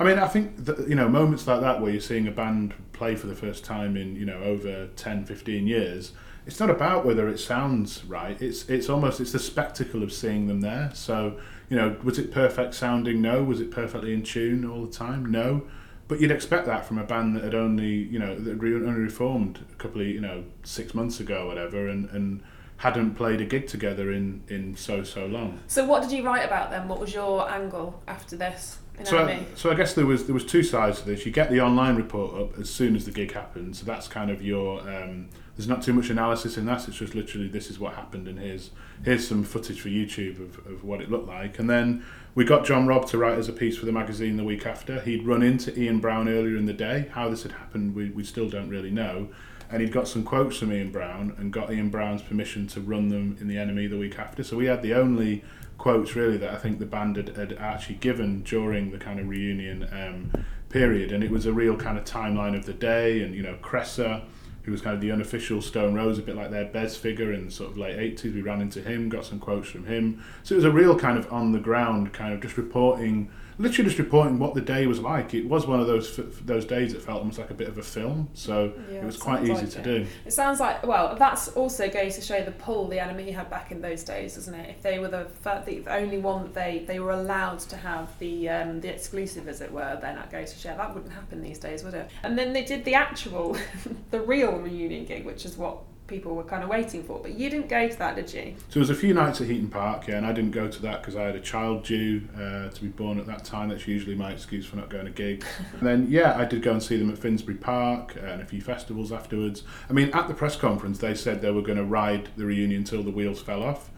I mean, I think that, you know moments like that where you're seeing a band play for the first time in you know over 10, 15 years. It's not about whether it sounds right. It's it's almost it's the spectacle of seeing them there. So you know, was it perfect sounding? No. Was it perfectly in tune all the time? No. But you'd expect that from a band that had only you know that had only reformed a couple of you know six months ago, or whatever, and and hadn't played a gig together in in so so long. So what did you write about them? What was your angle after this? So, I so I guess there was there was two sides to this. You get the online report up as soon as the gig happens. So that's kind of your. Um, there's not too much analysis in that. It's just literally this is what happened, and here's here's some footage for YouTube of, of what it looked like. And then we got John Robb to write us a piece for the magazine the week after. He'd run into Ian Brown earlier in the day. How this had happened, we, we still don't really know. And he'd got some quotes from Ian Brown and got Ian Brown's permission to run them in the NME the week after. So we had the only quotes really that I think the band had, had actually given during the kind of reunion um, period, and it was a real kind of timeline of the day. And you know, Cressa, who was kind of the unofficial Stone Rose, a bit like their Bez figure in sort of late eighties. We ran into him, got some quotes from him. So it was a real kind of on the ground kind of just reporting. Literally just reporting what the day was like. It was one of those f- those days that felt almost like a bit of a film. So Yeah, it was quite easy like to it. do. It sounds like well, that's also going to show the pull the NME had back in those days, isn't it? If they were the, the only one that they, they were allowed to have the um, the exclusive, as it were, then that goes to Share, that wouldn't happen these days, would it? And then they did the actual, [laughs] the real reunion gig, which is what people were kind of waiting for. But you didn't go to that, did you? So there was a few nights at Heaton Park, yeah, and I didn't go to that because I had a child due uh, to be born at that time. That's usually my excuse for not going to gigs. [laughs] and then, yeah, I did go and see them at Finsbury Park and a few festivals afterwards. I mean, at the press conference, they said they were going to ride the reunion until the wheels fell off.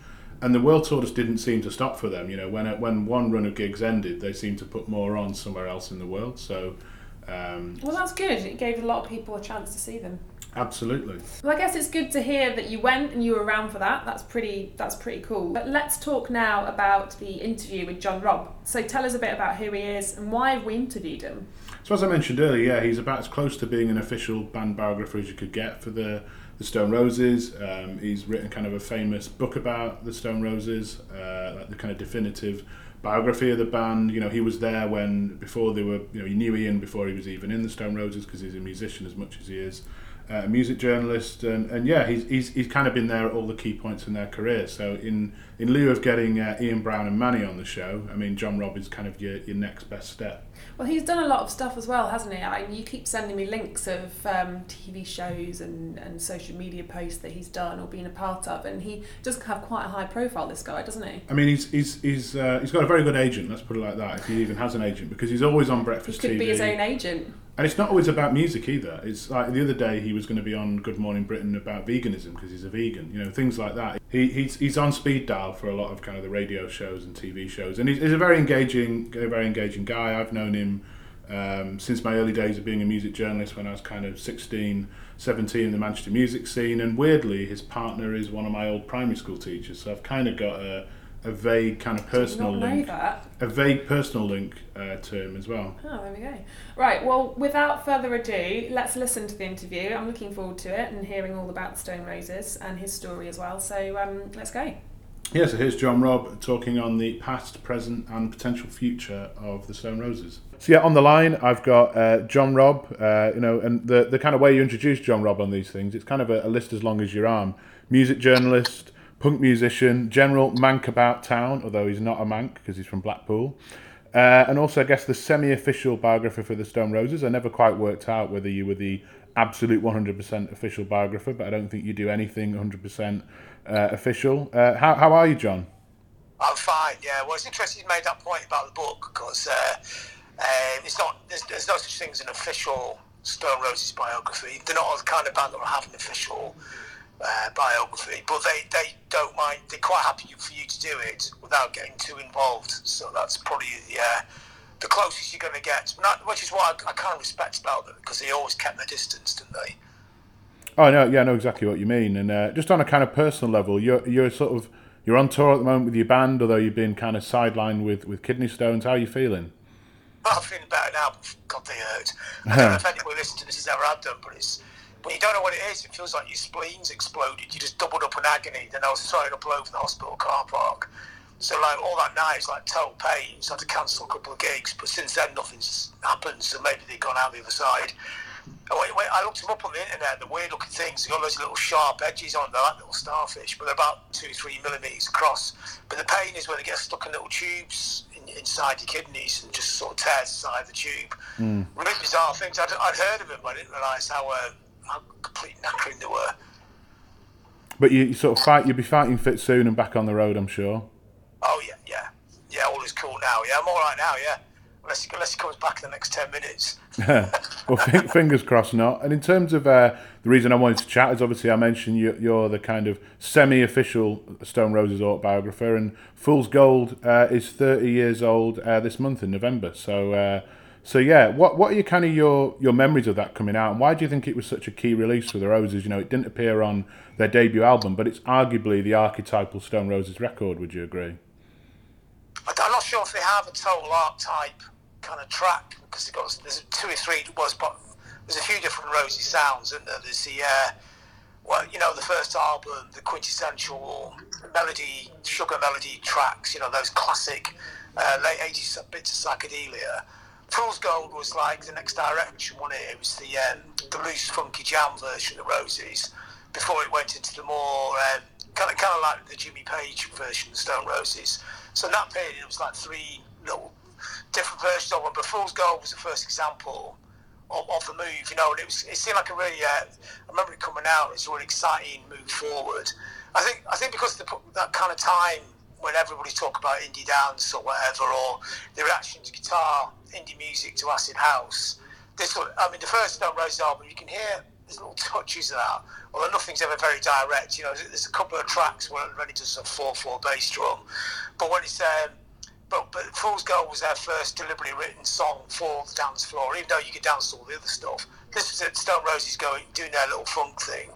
And the world tour just didn't seem to stop for them. You know, when when one run of gigs ended, they seemed to put more on somewhere else in the world. So, um, Well, that's good. It gave a lot of people a chance to see them. Absolutely. Well, I guess it's good to hear that you went and you were around for that. That's pretty. That's pretty cool. But let's talk now about the interview with John Robb. So tell us a bit about who he is and why have we interviewed him. So as I mentioned earlier, yeah, he's about as close to being an official band biographer as you could get for the the Stone Roses. Um, he's written kind of a famous book about the Stone Roses, uh, like the kind of definitive biography of the band. You know, he was there when before they were. You know, he knew Ian before he was even in the Stone Roses because he's a musician as much as he is a music journalist, and, and yeah, he's, he's he's kind of been there at all the key points in their career. So in in lieu of getting uh, Ian Brown and Mani on the show, I mean, John Robb is kind of your, your next best step. Well, he's done a lot of stuff as well, hasn't he? I, mean, you keep sending me links of um, TV shows and, and social media posts that he's done or been a part of, and he does have quite a high profile. This guy, doesn't he? I mean, he's he's he's uh, he's got a very good agent. Let's put it like that. If he even has an agent, because he's always on He breakfast could TV, be his own agent. And it's not always about music either. It's like the other day he was going to be on Good Morning Britain about veganism because he's a vegan. You know, things like that. He he's he's on speed dial for a lot of kind of the radio shows and TV shows, and he's, he's a very engaging, very engaging guy. I've known him. Um, since my early days of being a music journalist when I was kind of 16, 17 in the Manchester music scene. And weirdly, his partner is one of my old primary school teachers. So I've kind of got a, a vague kind of personal Did not know link, that. a vague personal link uh, him as well. Oh, there we go. Right, well, without further ado, let's listen to the interview. I'm looking forward to it and hearing all about the Stone Roses and his story as well. So um, let's go. Yeah, so here's John Robb talking on the past, present, and potential future of the Stone Roses. So yeah, on the line I've got uh, John Robb. Uh, you know, and the the kind of way you introduce John Robb on these things, it's kind of a, a list as long as your arm. Music journalist, punk musician, general Manc about town, although he's not a Manc because he's from Blackpool. Uh, and also, I guess the semi-official biographer for the Stone Roses. I never quite worked out whether you were the absolute 100% official biographer, but I don't think you do anything 100% uh, official. Uh, how, how are you, John? I'm fine. Yeah. Well, it's interesting you made that point about the book because uh, um, it's not. There's, there's, no such thing as an official Stone Roses biography. They're not the kind of band that will have an official uh, biography, but they, they don't mind. They're quite happy for you to do it without getting too involved. So that's probably yeah the closest you're going to get, Not, which is what I, I kind of respect about them because they always kept their distance, didn't they? Oh no, yeah, I know exactly what you mean. And uh, just on a kind of personal level, you're you're sort of you're on tour at the moment with your band, although you've been kind of sidelined with, with kidney stones. How are you feeling? Well, I'm feeling better now. God, they hurt. [laughs] I don't know if anyone listening to this has ever had them, but it's when you don't know what it is, it feels like your spleen's exploded. You just doubled up in agony. Then I was throwing up all over the hospital car park. So like all that night, it's like total pain. So I had to cancel a couple of gigs. But since then, nothing's happened. So maybe they've gone out the other side. Wait, wait, I looked them up on the internet, the weird looking things. They've got those little sharp edges on, they're like little starfish, but they're about two, three millimetres across. But the pain is when they get stuck in little tubes in, inside your kidneys and just sort of tears inside the tube. Mm. Really bizarre things. I'd, I'd, heard of them, but I didn't realise how, uh, how complete knackering they were. But you, you, sort of fight, you'll be fighting fit soon and back on the road, I'm sure. Oh, yeah, yeah. Yeah, all is cool now. Yeah, I'm all right now, yeah unless, unless he comes back in the next 10 minutes. [laughs] well, [laughs] fingers crossed not. And in terms of uh, the reason I wanted to chat is obviously I mentioned you, you're the kind of semi-official Stone Roses autobiographer, and Fool's Gold uh, is 30 years old uh, this month in November. So, uh, so yeah, what what are your kind of your your memories of that coming out, and why do you think it was such a key release for the Roses? You know, it didn't appear on their debut album, but it's arguably the archetypal Stone Roses record. Would you agree? I'm not sure if they have a total archetype kind of track because got there's two or three was but there's a few different rosy sounds and there's the uh, well you know the first album the quintessential melody sugar melody tracks you know those classic uh, late 80s bits of psychedelia Fool's Gold was like the next direction it it was the um, the loose funky jam version of Roses before it went into the more um, kind of kind of like the Jimmy Page version of Stone Roses so in that period it was like three little different versions of it. But Fool's Gold was the first example of, of the move, you know, and it was it seemed like a really. Uh, I remember it coming out. It's a really exciting move forward. I think I think because the, that kind of time when everybody talk about indie dance or whatever, or the reaction to guitar, indie music to acid house. This, I mean, the first Stone Roses album, you can hear there's little touches of that, although nothing's ever very direct. You know, there's a couple of tracks where it really does a four-four bass drum, but when it's um, but, but Fool's Gold was their first deliberately written song for the dance floor, even though you could dance to all the other stuff. This was it, Stone Roses going, doing their little funk thing.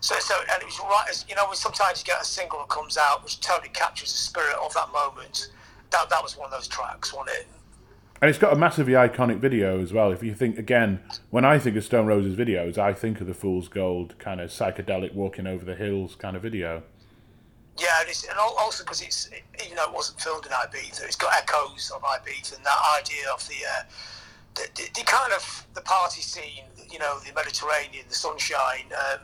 So, so, and it was right as, you know, sometimes you get a single that comes out which totally captures the spirit of that moment. That, that was one of those tracks, wasn't it? And it's got a massively iconic video as well. If you think again, when I think of Stone Roses videos, I think of the Fool's Gold kind of psychedelic walking over the hills kind of video. Yeah, and, and also because it's even though it wasn't filmed in Ibiza, it's got echoes of Ibiza and that idea of the, uh, the, the, the kind of the party scene, you know, the Mediterranean, the sunshine, um,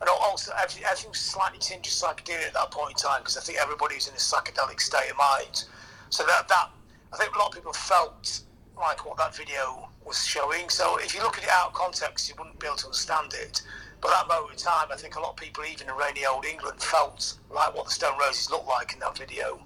and also everything, was slightly tinged of psychedelia at that point in time because I think everybody was in a psychedelic state of mind. So that that I think a lot of people felt like what that video was showing. So if you look at it out of context, you wouldn't be able to understand it. But at that moment in time, I think a lot of people, even in rainy old England, felt like what the Stone Roses looked like in that video.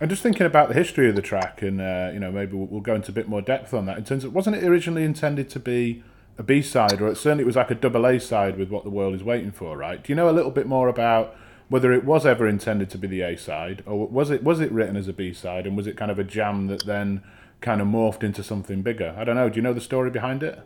And just thinking about the history of the track, and uh, you know, maybe we'll, we'll, go into a bit more depth on that. In terms of, wasn't it originally intended to be a B side, or it certainly it was like a double A side with what the world is waiting for, right? Do you know a little bit more about whether it was ever intended to be the A side, or was it was it written as a B side, and was it kind of a jam that then kind of morphed into something bigger? I don't know. Do you know the story behind it?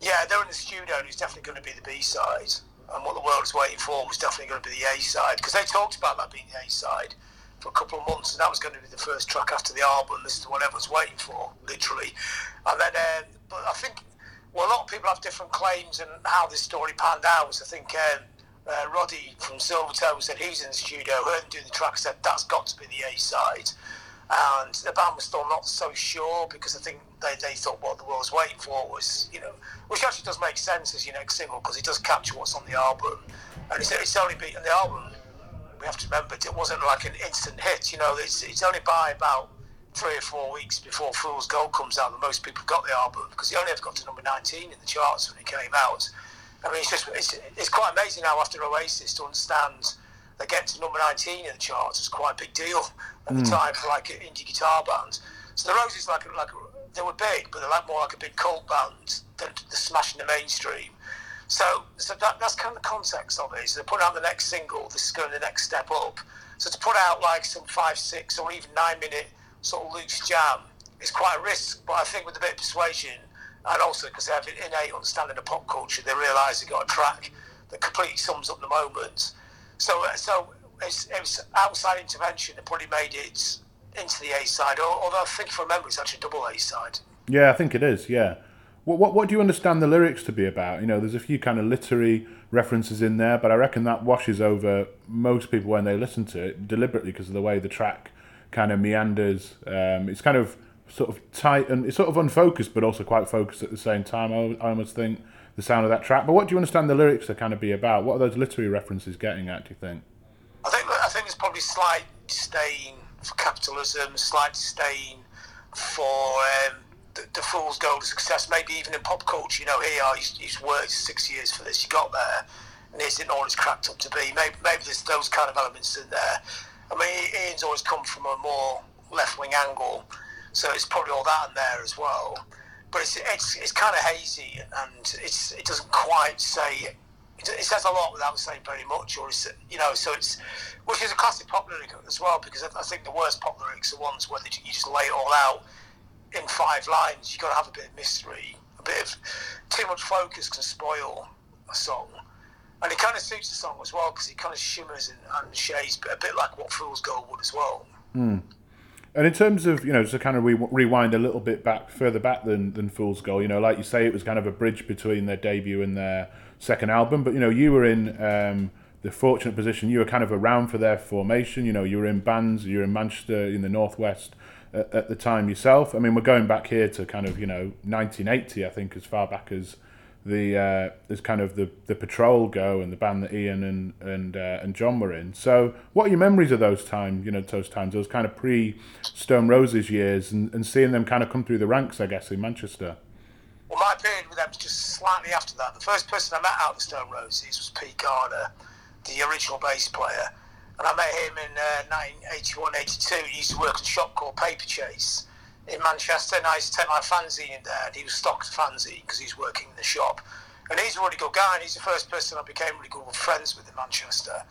Yeah, they're in the studio, and it's definitely going to be the B side. And what the world is waiting for was definitely going to be the A side because they talked about that being the A side for a couple of months, and that was going to be the first track after the album. This is what everyone's waiting for, literally. And then, um, but I think, well, a lot of people have different claims and how this story panned out. I think um, uh, Roddy from Silvertone said he's in the studio, heard him do the track, said that's got to be the A side and the band was still not so sure because I think they, they thought what the world was waiting for was, you know, which actually does make sense as your next single because it does capture what's on the album. And it's, it's only been, the album, we have to remember, it wasn't like an instant hit, you know, it's, it's only by about three or four weeks before Fool's Gold comes out that most people got the album because he only ever got to number 19 in the charts when it came out. I mean, it's just it's, it's quite amazing now after Oasis to understand they get to number 19 in the charts. is quite a big deal at mm. the time for like an indie guitar band. So the Roses like like they were big, but they're like more like a big cult band than the smashing the mainstream. So so that, that's kind of the context of it. So they're putting out the next single. This is going the next step up. So to put out like some five, six, or even nine minute sort of loose jam is quite a risk. But I think with a bit of persuasion, and also because they have an innate understanding of pop culture, they realise they've got a track that completely sums up the moment. So, so it's, it was outside intervention that probably made it into the A side. Although I think, if I remember, it's actually double A side. Yeah, I think it is. Yeah. What, what what do you understand the lyrics to be about? You know, there's a few kind of literary references in there, but I reckon that washes over most people when they listen to it deliberately because of the way the track kind of meanders. Um, it's kind of sort of tight and it's sort of unfocused, but also quite focused at the same time. I, I almost think the sound of that track. But what do you understand the lyrics to kind of be about? What are those literary references getting at? Do you think? I think I think there's probably slight disdain for capitalism, slight disdain for um, the, the, fool's gold of success. Maybe even in pop culture, you know, here he's, he's worked six years for this. You got there, and isn't all it's cracked up to be. Maybe maybe there's those kind of elements in there. I mean, Ian's always come from a more left wing angle, so it's probably all that in there as well. But it's it's, it's kind of hazy and it's it doesn't quite say. It, says a lot without saying very much, or you know, so it's which is a classic pop lyric as well because I, think the worst pop lyrics are ones where you just lay it all out in five lines. You've got to have a bit of mystery, a bit of too much focus can spoil a song and it kind of suits the song as well because it kind of shimmers and, and shades a bit like what Fool's Gold would as well. Mm. And in terms of you know to kind of re- rewind a little bit back further back than than Fool's Gold, you know, like you say, it was kind of a bridge between their debut and their second album. But you know, you were in um, the fortunate position you were kind of around for their formation. You know, you were in bands, you were in Manchester in the northwest at, at the time yourself. I mean, we're going back here to kind of you know 1980, I think, as far back as the uh, there's kind of the the patrol go and the band that Ian and and uh, and John were in. So, what are your memories of those times? You know, those times, those kind of pre Stone Roses years, and, and seeing them kind of come through the ranks, I guess, in Manchester. Well, my period with them was just slightly after that. The first person I met out of Stone Roses was Pete Garner, the original bass player, and I met him in uh, 1981, 82. He used to work in a shop called Paperchase in Manchester, and I used to take my fanzine in there, and he was stocked fanzine because he's working in the shop. And he's a really good guy, and he's the first person I became really good friends with in Manchester.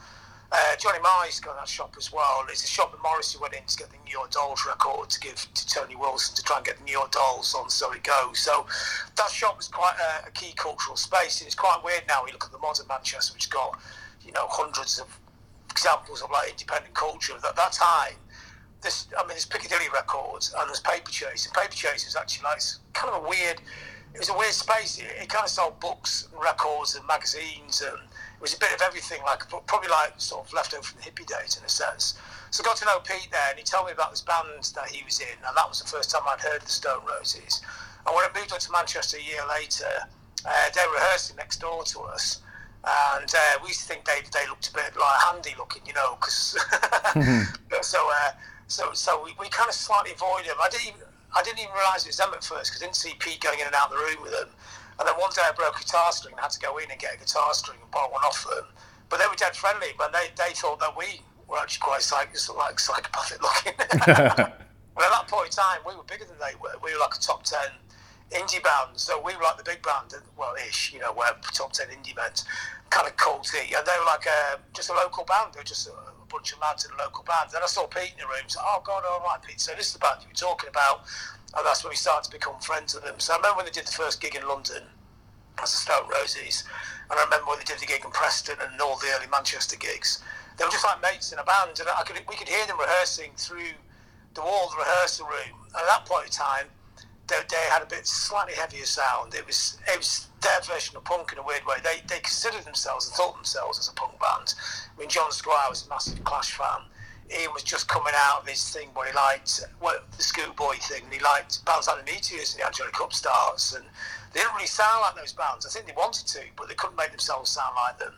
Uh, Johnny Marr's got that shop as well. It's a shop that Morrissey went in to get the New York Dolls record to give to Tony Wilson to try and get the New York Dolls on So It Goes. So that shop was quite a, a key cultural space. And it's quite weird now. You look at the modern Manchester, which got you know hundreds of examples of like independent culture. At that time, this, I mean, there's Piccadilly Records and there's Paper Chase. And Paper Chase is actually like kind of a weird. It was a weird space. It, it kind of sold books and records and magazines, and it was a bit of everything. Like probably like sort of left over from the hippie days in a sense. So I got to know Pete there, and he told me about this band that he was in, and that was the first time I'd heard the Stone Roses. And when I moved up to Manchester a year later, uh, they were rehearsing next door to us. And uh, we used to think they, they looked a bit like handy looking, you know, because mm-hmm. [laughs] [laughs] so uh, so so we, we kind of slightly avoided them. I didn't even I didn't even realise it was them at first because I didn't see Pete going in and out of the room with them. And then one day I broke a guitar string and had to go in and get a guitar string and borrow one off them. But they were dead friendly, but they, they thought that we were actually quite psych- like psychopathic looking. [laughs] [laughs] well, at that point in time, we were bigger than they were. We were like a top 10 indie band. So we were like the big band, well, ish, you know, where top 10 indie bands, kind of culty. And they were like a, just a local band. They were just a, bunch of lads in a local band. Then I saw Pete in the room. So, oh God, all right, Pete. So this is the band you were talking about, and that's when we started to become friends with them. So I remember when they did the first gig in London as the Stone Roses, and I remember when they did the gig in Preston and all the early Manchester gigs. They were just like mates in a band, and I could we could hear them rehearsing through the wall of the rehearsal room. And at that point in time, they, they had a bit slightly heavier sound. It was it was their version of punk in a weird way. They they considered themselves and thought themselves as a punk band. I mean, John Squire was a massive Clash fan. Ian was just coming out of his thing where he liked well, the Schoolboy thing. And he liked bands like the Meteors and the Angelic Upstarts, and they didn't really sound like those bands. I think they wanted to, but they couldn't make themselves sound like them.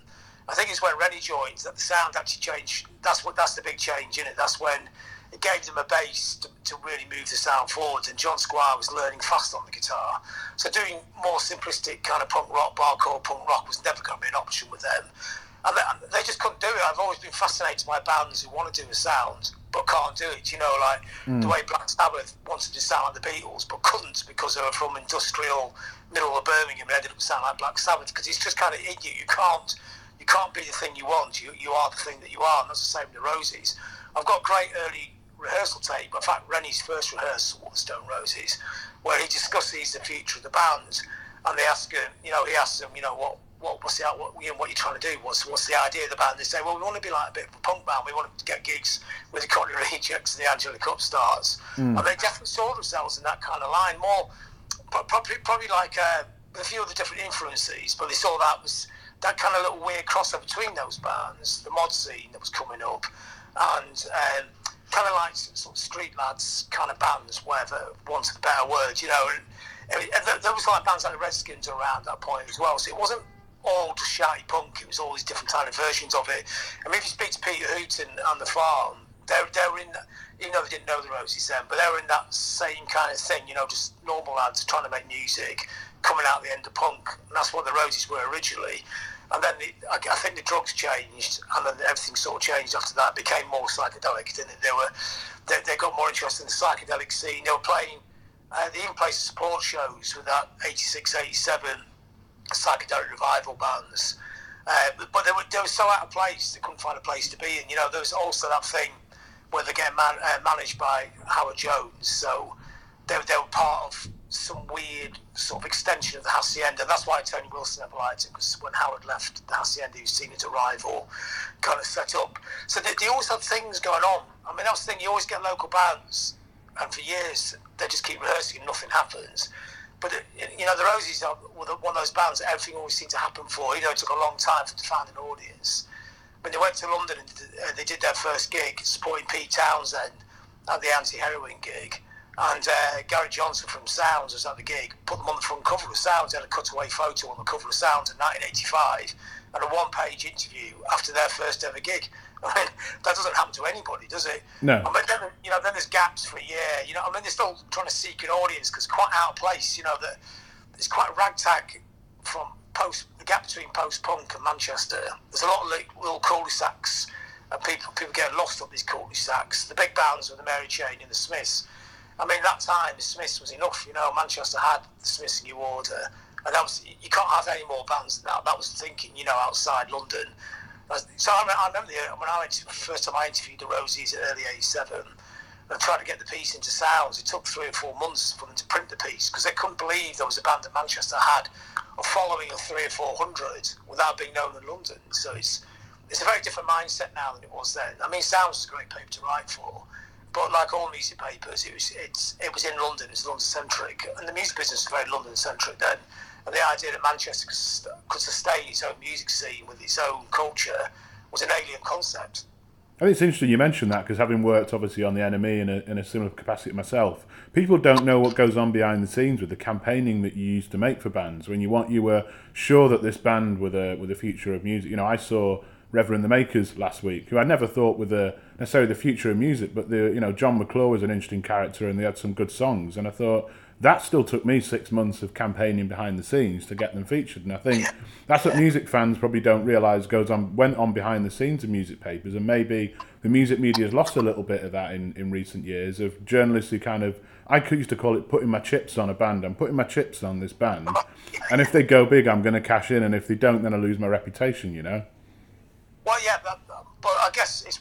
I think it's when Reni joined that the sound actually changed. That's what that's the big change in it. That's when it gave them a base to, to really move the sound forward. And John Squire was learning fast on the guitar, so doing more simplistic kind of punk rock, barcore punk rock was never going to be an option with them. And they, they just couldn't do it. I've always been fascinated by bands who want to do a sound but can't do it. You know, like mm. the way Black Sabbath wanted to sound like the Beatles, but couldn't because they were from industrial middle of Birmingham and ended up sound like Black Sabbath because it's just kind of in you. You can't you can't be the thing you want. You you are the thing that you are, and that's the same with the Roses. I've got great early rehearsal tape. But in fact, Reni's first rehearsal with Stone Roses, where he discusses the future of the band, and they ask him, you know, he asks them, you know, what what what's the what, you know, what you're trying to do? What's what's the idea of the band? They say, well, we want to be like a bit of a punk band. We want to get gigs with the Cockney Rejects and the Angelic Upstarts, mm. and they definitely saw themselves in that kind of line. More probably probably like uh, a few of the different influences, but they saw that was that kind of little weird crossover between those bands, the mod scene that was coming up, and. Um, kind of like sort of street lads kind of bands, whatever, want a better word, you know. And, and there was like bands like the Redskins around that point as well. So it wasn't all just shouty punk. It was all these different kind of versions of it. I mean, if you speak to Peter Hooton and the farm, they're, they're in, even though they didn't know the Roses then, but they were in that same kind of thing, you know, just normal lads trying to make music, coming out the end of punk. And that's what the Roses were originally. And then the, I, I, think the drugs changed, and then everything sort of changed after that. It became more psychedelic, it? They were, they, they got more interested in the psychedelic scene. They were playing, uh, they even played support shows with that 86, 87 psychedelic revival bands. Uh, but they were, they were so out of place, they couldn't find a place to be. And, you know, there was also that thing where they get man, uh, managed by Howard Jones. So they, they were part of some weird sort of extension of the Hacienda. That's why Tony Wilson never liked it, because when Howard left the Hacienda, he seen as a rival kind of set up. So they, they always have things going on. I mean, that's the thing, you always get local bands, and for years, they just keep rehearsing and nothing happens. But you know, the Roses are one of those bands that everything always seemed to happen for. You know, it took a long time for to find an audience. When they went to London and they did their first gig, supporting Pete Townshend at the anti-heroin gig, and uh, Gary Johnson from Sounds was at the gig, put them on the front cover of Sounds. They had a cutaway photo on the cover of Sounds in 1985, and a one-page interview after their first ever gig. [laughs] I mean, that doesn't happen to anybody, does it? No. I mean, then, you know, then there's gaps for a year. You know, I mean, they're still trying to seek an audience because quite out of place. You know, that it's quite ragtag from post the gap between post punk and Manchester. There's a lot of little cul-de-sacs, and people people get lost up these cul-de-sacs. The big bands with the Mary Chain and the Smiths. I mean, that time the Smiths was enough. You know, Manchester had the Smiths in New Order, and that was you can't have any more bands than that. That was thinking, you know, outside London. So I, remember the, when I went to, first time I interviewed the Rosies in early '87 and tried to get the piece into sounds. It took three or four months for them to print the piece because they couldn't believe there was a band that Manchester had a following of three or four hundred without being known in London. So it's it's a very different mindset now than it was then. I mean, Sounds is a great paper to write for, but like all music papers, it was it's it was in London, it's London centric, and the music business was very London centric then. And the idea that Manchester could sustain its own music scene with its own culture was an alien concept. I think it's interesting you mentioned that because having worked obviously on the NME in a, in a similar capacity myself, people don't know what goes on behind the scenes with the campaigning that you used to make for bands. When you want, you were sure that this band with a with a future of music. You know, I saw Reverend the Makers last week, who I never thought were the necessarily the future of music, but the you know Jon McClure was an interesting character and they had some good songs, and I thought that still took me six months of campaigning behind the scenes to get them featured. And I think that's what music fans probably don't realise goes on went on behind the scenes of music papers, and maybe the music media has lost a little bit of that in, in recent years of journalists who kind of I used to call it putting my chips on a band. I'm putting my chips on this band, oh, and if they go big, I'm going to cash in, and if they don't, then I lose my reputation. You know. Well, yeah, but, but I guess it's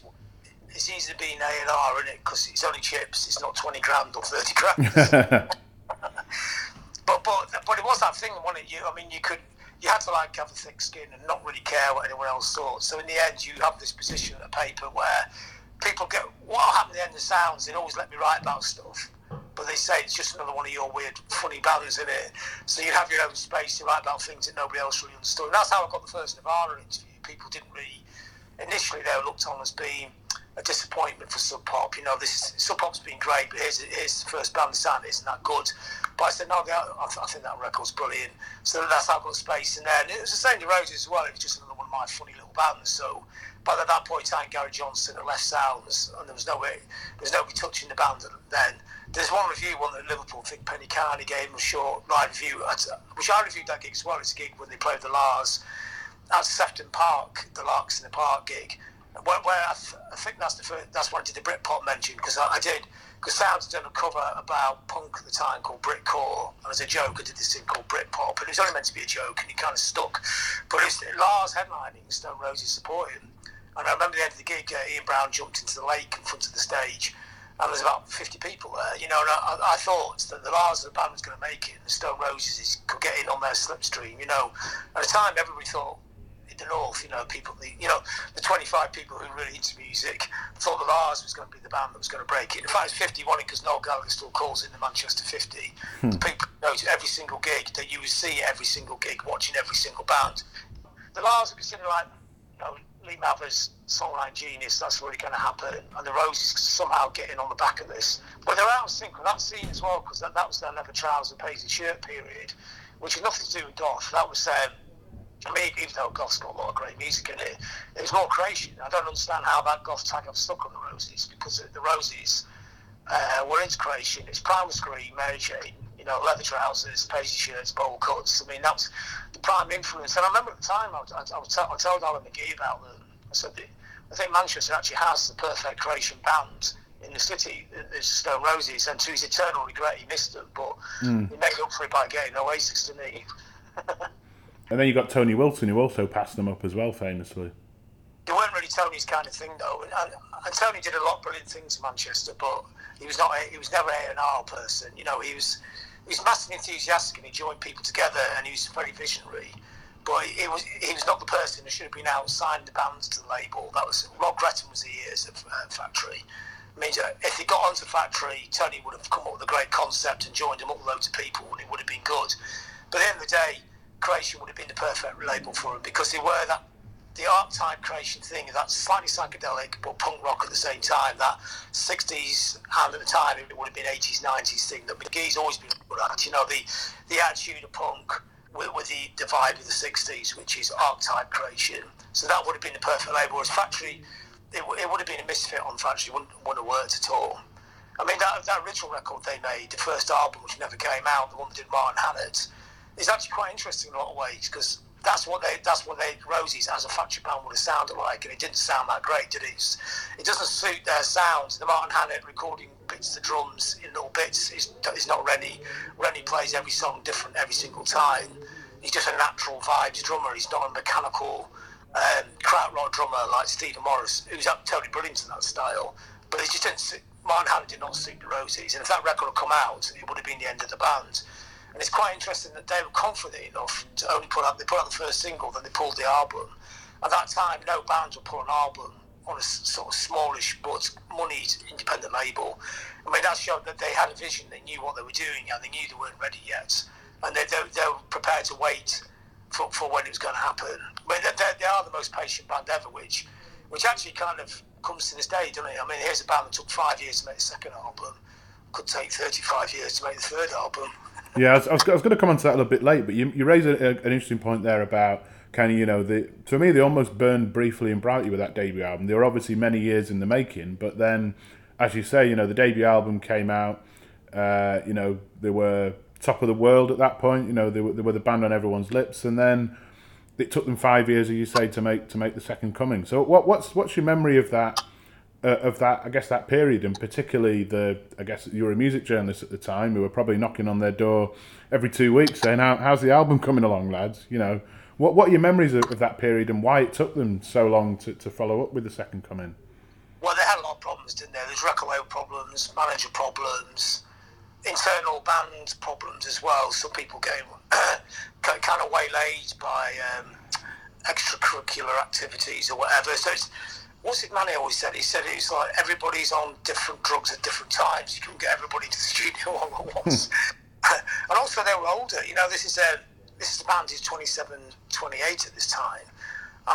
it's easy to be an A and R, isn't it? Because it's only chips. It's not twenty grand or thirty grand. [laughs] [laughs] but but but it was that thing, wasn't it? You, I mean, you could you had to like have a thick skin and not really care what anyone else thought. So in the end, you have this position at the paper where people get what happened at the end of sounds. They always let me write about stuff, but they say it's just another one of your weird, funny bands in it. So you have your own space to write about things that nobody else really understood. And that's how I got the first Nirvana interview. People didn't really initially they were looked on as being a disappointment for Sub Pop. You know, this Sub Pop's been great, but here's, here's the first band the sound isn't that good. But I said, no, I, I think that record's brilliant. So that's how I got space in there. And it was the same to Roses as well. It was just another one of my funny little bands. So, but at that point in time, Gary Johnson had left Sounds, and there was no way, there was nobody touching the band then. There's one review, one at Liverpool, I think Penny Carney gave a short live review, which I reviewed that gig as well. It's a gig when they played the La's at Sefton Park, the Larks in the Park gig, where, where I, th- I, think that's the first, that's when I did the Britpop mention because I, I, did because Sounds done a cover about punk at the time called Britcore, and as a joke I did this thing called Britpop, and it was only meant to be a joke, and it kind of stuck. But it's La's headlining, Stone Roses supporting, and I remember the end of the gig, uh, Ian Brown jumped into the lake in front of the stage. And there's about 50 people there, you know. And I, I thought that the La's of the band was going to make it, and the Stone Roses could get in on their slipstream, you know. At the time, everybody thought the north, you know, people, the, you know, the 25 people who really into music thought the La's was going to be the band that was going to break it. In fact, it's 51 because Noel Gallagher still calls it the Manchester 50. Hmm. The people know to every single gig that you would see every single gig, watching every single band. The La's are considered like, you know, Lee Mavers' songline genius, that's really going to happen. And the Roses somehow getting on the back of this. But they're out of sync with that scene as well because that, that was their leather trousers and paisley shirt period, which had nothing to do with Goth. That was um, I mean, even though Goth's got a lot of great music in it, it was more creation. I don't understand how that Goth tag got stuck on the Roses because the Roses uh, were into creation. It's Primal Scream, Mary Chain, you know, leather trousers, paisley shirts, bowl cuts. I mean, that was the prime influence. And I remember at the time, I, I, I, I told Alan McGee about them. I said, I think Manchester actually has the perfect creation band in the city. There's Stone Roses, and to his eternal regret, he missed them, but mm. he made up for it by getting Oasis to me. [laughs] And then you got Tony Wilson, who also passed them up as well, famously. They weren't really Tony's kind of thing, though. And, and Tony did a lot of brilliant things in Manchester, but he was not. A, he was never an R person. You know, he was. He was massively enthusiastic and he joined people together, and he was very visionary. But he was he was not the person who should have been out signing the bands to the label. That was Rob Gretton was the years of uh, Factory. I mean, if he got onto Factory, Tony would have come up with a great concept and joined him up loads of people, and it would have been good. But at the end of the day, creation would have been the perfect label for them because they were that the archetype creation thing, that slightly psychedelic but punk rock at the same time, that 60s and at the time it would have been 80s, 90s thing that McGee's always been good at. You know, the, the attitude of punk with, with the, divide of the 60s, which is archetype creation. So that would have been the perfect label. Whereas Factory, it, it would have been a misfit on Factory, wouldn't, wouldn't have worked at all. I mean, that, that original record they made, the first album, which never came out, the one that did Martin Hannett, is actually quite interesting in a lot of ways because that's what they that's what they Roses as a factory band would have sounded like, and it didn't sound that great, did it? It doesn't suit their sound. The Martin Hannett recording bits the drums in little bits is, is not Reni. Reni plays every song different every single time. He's just a natural vibes drummer. He's not a mechanical um, krautrock drummer like Stephen Morris, who's up totally brilliant in that style. But it just didn't. Martin Hannett did not suit the Rosies, and if that record had come out, it would have been the end of the band. And it's quite interesting that they were confident enough to only put out they put out the first single, then they pulled the album. At that time, no bands would put an album on a sort of smallish but moneyed independent label. I mean, that showed that they had a vision, they knew what they were doing, and they knew they weren't ready yet. And they, they, they were prepared to wait for, for when it was going to happen. I mean, they, they are the most patient band ever, which which actually kind of comes to this day, doesn't it? I mean, here's a band that took five years to make the second album, could take 35 years to make the third album yeah, I was, I was, going to come on to that a little bit late, but you, you raise an interesting point there about kind of, you know, the to me, they almost burned briefly and brightly with that debut album. They were obviously many years in the making, but then, as you say, you know, the debut album came out, uh, you know, they were top of the world at that point, you know, they were, they were the band on everyone's lips, and then it took them five years, as you say, to make to make the second coming. So, what, what's what's your memory of that? Uh, of that, I guess that period, and particularly the, I guess you were a music journalist at the time, who were probably knocking on their door every two weeks saying, How, "How's the album coming along, lads?" You know, what what are your memories of, of, that period, and why it took them so long to, to follow up with the second coming? Well, they had a lot of problems, didn't they? There's record label problems, manager problems, internal band problems as well. Some people getting [coughs] kind of waylaid by um, extracurricular activities or whatever. So it's what's it Mani always said? He said it's like everybody's on different drugs at different times. You couldn't get everybody to the studio [laughs] all at once. and also they were older. You know, this is a this is the band is 27, 28 at this time,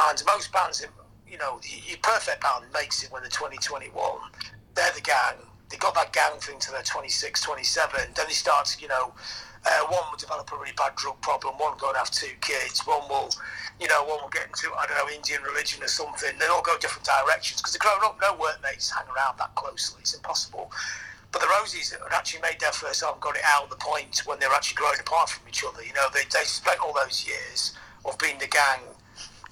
and most bands, you know, your perfect band makes it when they're 20, 21. They're the gang. They got that gang thing to their 26, 27. Then they start, you know, Uh, one will develop a really bad drug problem. One will go and have two kids. One will, you know, one will get into I don't know Indian religion or something. They all go different directions because they're growing up. No workmates hang around that closely. It's impossible. But the Rosies had actually made their first album, got it out at the point when they were actually growing apart from each other. You know, they, they spent all those years of being the gang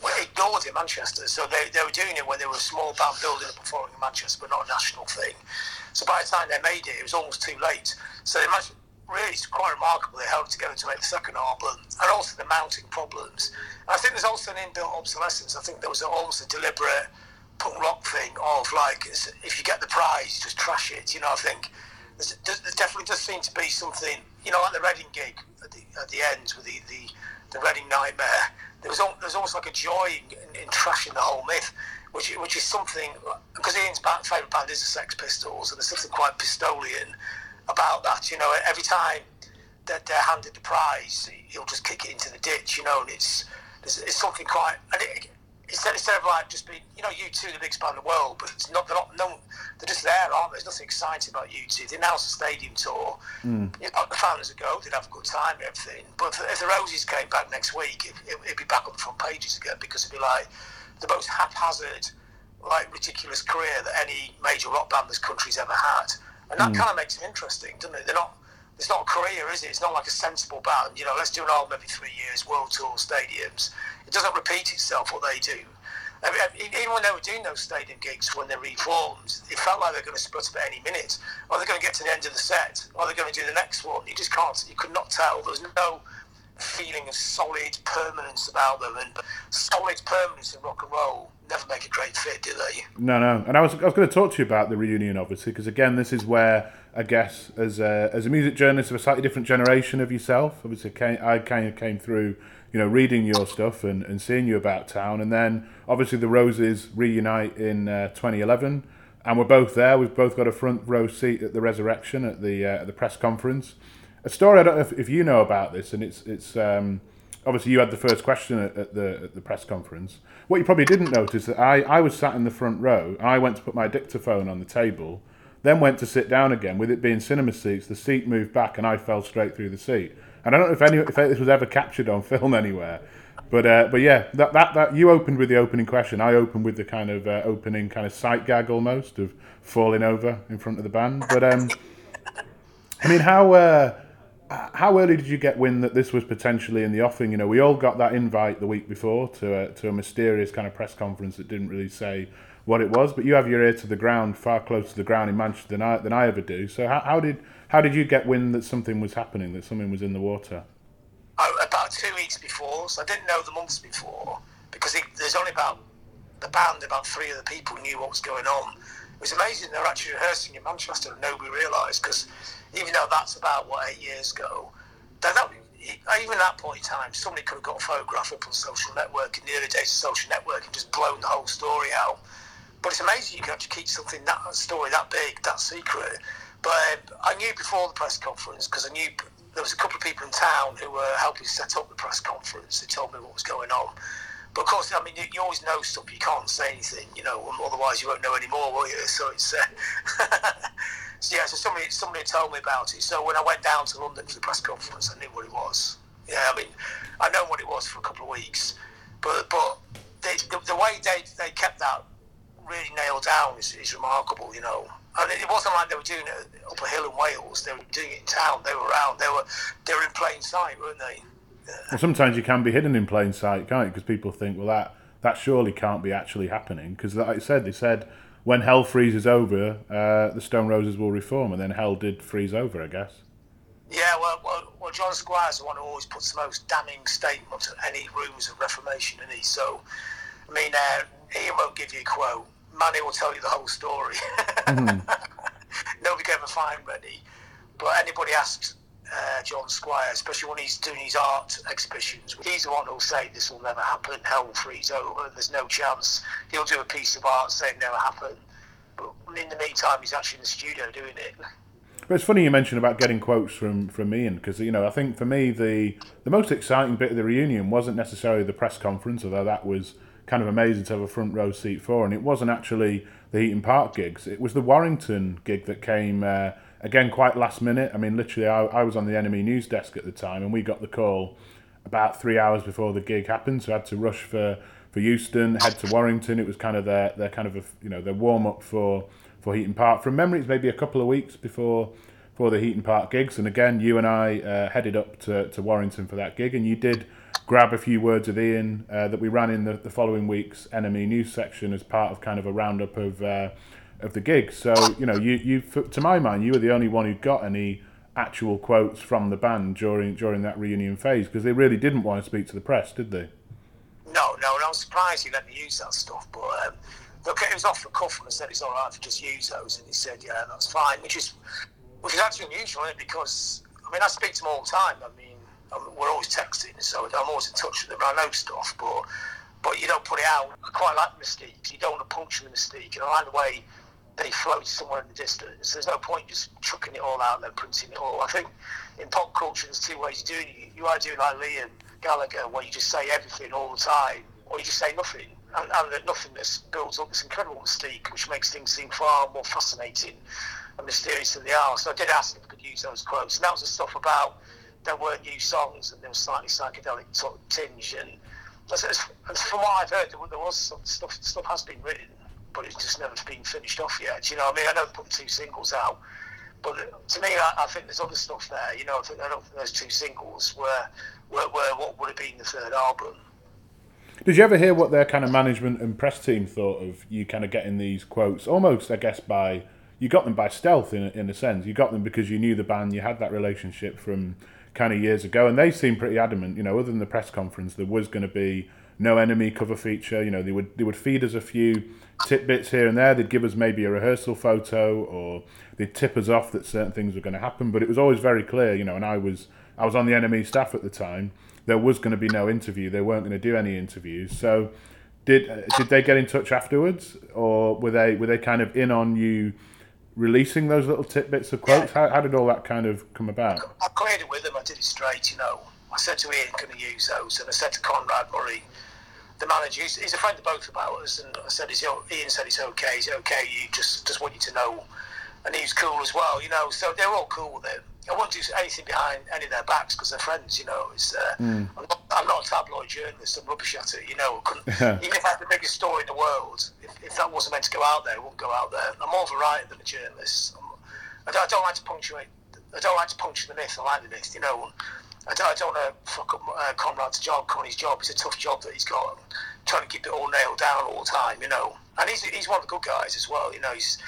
well, ignored in Manchester. So they, they were doing it when they were a small band building and performing in Manchester, but not a national thing. So by the time they made it, it was almost too late. So they managed, really, it's quite remarkable together to make the second album, and also the mounting problems. And I think there's also an inbuilt obsolescence. I think there was almost a deliberate punk rock thing of like, if you get the prize, just trash it. You know, I think there definitely does seem to be something, you know, like the Reading gig at the, at the end with the, the, the Reading Nightmare. There was, there was almost like a joy in, in, in trashing the whole myth, which, which is something, because Ian's favourite band is the Sex Pistols, and there's something quite Pistolian about that. You know, every time that they're handed the prize, he'll just kick it into the ditch, you know, and it's, it's something quite, and it, instead, instead of like just being, you know, U2 the biggest band in the world, but it's not, they're not, no, they're just there, aren't they? There's nothing exciting about U2. They announced a stadium tour. Mm. You know, the fans would go, they'd have a good time and everything. But if, if the Roses came back next week, it, it, it'd be back on the front pages again because it'd be like the most haphazard, like ridiculous career that any major rock band this country's ever had. And that mm. kind of makes it interesting, doesn't it? They're not it's not a career, is it? It's not like a sensible band. You know, let's do an album every three years, world tour, stadiums. It doesn't repeat itself what they do. I mean, even when they were doing those stadium gigs when they reformed, it felt like they're going to split up at any minute. Or they're going to get to the end of the set, Are they're going to do the next one. You just can't, you could not tell. There was no feeling of solid permanence about them. And solid permanence in rock and roll never make a great fit, do they? No, no. And I was, I was going to talk to you about the reunion, obviously, because again, this is where I guess as a, as a music journalist of a slightly different generation of yourself, obviously came, I kind of came through, you know, reading your stuff and, and seeing you about town, and then obviously the Roses reunite in uh, 2011, and we're both there. We've both got a front row seat at the resurrection at the uh, at the press conference. A story I don't know if, if you know about this, and it's it's um, obviously you had the first question at, the at the press conference. What you probably didn't notice that I, I was sat in the front row. And I went to put my dictaphone on the table then went to sit down again. With it being cinema seats, the seat moved back and I fell straight through the seat. And I don't know if any if this was ever captured on [laughs] film anywhere. But uh, but yeah, that, that that you opened with the opening question. I opened with the kind of uh, opening kind of sight gag almost of falling over in front of the band. But um, I mean, how uh, how early did you get wind that this was potentially in the offing? You know, we all got that invite the week before to a, to a mysterious kind of press conference that didn't really say what it was, but you have your ear to the ground, far closer to the ground in Manchester than I, than I ever do. So how, how did how did you get wind that something was happening, that something was in the water? Oh, about two weeks before, so I didn't know the months before because it, there's only about the band, about three of the people knew what was going on. It was amazing they were actually rehearsing in Manchester and nobody realised because even though that's about what eight years ago, that, that even at that point in time, somebody could have got a photograph up on social network in the early days of social network and just blown the whole story out. But it's amazing you can actually keep something that story that big, that secret. But um, I knew before the press conference because I knew there was a couple of people in town who were helping set up the press conference. They told me what was going on. But of course, I mean, you, you always know stuff. You can't say anything, you know, otherwise you won't know anymore, will you? [laughs] So it's uh, [laughs] so yeah. So somebody somebody told me about it. So when I went down to London for the press conference, I knew what it was. Yeah, I mean, I know what it was for a couple of weeks, but but they, the, the way they they kept that really nailed down is, is remarkable, you know. And it wasn't like they were doing it up a hill in Wales. They were doing it in town. They were around. They were they were in plain sight, weren't they? Well, sometimes you can be hidden in plain sight, can't you? Because people think, well, that that surely can't be actually happening. Because like I said, they said when hell freezes over, uh, the Stone Roses will reform, and then hell did freeze over, I guess. Yeah, well, well, well John Squire's the one who always puts the most damning statement at any rumours of reformation, and he so. I mean, uh, Ian won't give you a quote, Mani will tell you the whole story. mm-hmm. [laughs] Nobody can ever find Mani. But anybody asks uh, John Squire, especially when he's doing his art exhibitions, he's the one who'll say this will never happen, hell will freeze over, there's no chance. He'll do a piece of art saying never happened. But in the meantime, he's actually in the studio doing it. But it's funny you mentioned about getting quotes from from Ian because you know I think for me the the most exciting bit of the reunion wasn't necessarily the press conference, although that was kind of amazing to have a front row seat for. And it wasn't actually the Heaton Park gigs; it was the Warrington gig that came uh, again, quite last minute. I mean, literally, I, I was on the NME news desk at the time, and we got the call about three hours before the gig happened. So I had to rush for, for Euston, head to Warrington. It was kind of their, their kind of a, you know their warm up for for Heaton Park. From memory, it's maybe a couple of weeks before for the Heaton Park gigs. And again, you and I uh, headed up to, to Warrington for that gig, and you did grab a few words of Ian uh, that we ran in the, the following week's NME news section as part of kind of a roundup of uh, of the gig. So you know, you you to my mind, you were the only one who got any actual quotes from the band during during that reunion phase because they really didn't want to speak to the press, did they? No, no, and I was surprised he let me use that stuff, but. Um, look, it was off the cuff and I said it's all right to just use those, and he said, "Yeah, that's fine," which is which is actually unusual? Because I mean, I speak to them all the time. I mean, we're always texting, so I'm always in touch with him. I know stuff, but but you don't put it out. I quite like the mystique. You don't want to puncture the mystique, and I like the way they float somewhere in the distance. There's no point just chucking it all out there, printing it all. I think in pop culture, there's two ways of doing it. You either do like Liam Gallagher, where you just say everything all the time, or you just say nothing. And, and that nothingness builds up this incredible mystique, which makes things seem far more fascinating and mysterious than they are. So I did ask if I could use those quotes, and that was the stuff about there were new songs and there was slightly psychedelic of tinge. And, and from what I've heard, there was some stuff. Stuff has been written, but it's just never been finished off yet. You know, I mean, I know put two singles out, but to me, I, I, think there's other stuff there. You know, I, think, I don't think those two singles were, were, were what would have been the third album. Did you ever hear what their kind of management and press team thought of you kind of getting these quotes? Almost, I guess, by you got them by stealth in a, in a sense. You got them because you knew the band, you had that relationship from kind of years ago, and they seemed pretty adamant. You know, other than the press conference, there was going to be no NME cover feature. You know, they would they would feed us a few tidbits here and there. They'd give us maybe a rehearsal photo, or they'd tip us off that certain things were going to happen. But it was always very clear. You know, and I was I was on the NME staff at the time. There was going to be no interview. They weren't going to do any interviews. So, did did they get in touch afterwards, or were they were they kind of in on you? releasing those little tidbits of quotes? How, how did all that kind of come about? I cleared it with them. I did it straight. You know, I said to Ian, "Can I use those?" And I said to Conrad Murray, the manager, he's, he's a friend of both of ours, and I said, "Is Ian said it's okay? Is it okay? You just just want you to know." And he was cool as well, you know. So they're all cool with it. I won't do anything behind any of their backs because they're friends, you know. It's, uh, mm. I'm, not, I'm, not, a tabloid journalist. I'm rubbish at it, you know. even if I had the biggest story in the world, if, if, that wasn't meant to go out there, it wouldn't go out there. I'm more of a writer than a journalist. I'm, don't, I don't like to punctuate. I don't like to puncture the myth. I like the myth, you know. I don't, I don't want to fuck up uh, Conrad's job, Connie's job. It's a tough job that he's got. I'm trying to keep it all nailed down all the time, you know. And he's, he's one of the good guys as well, you know. He's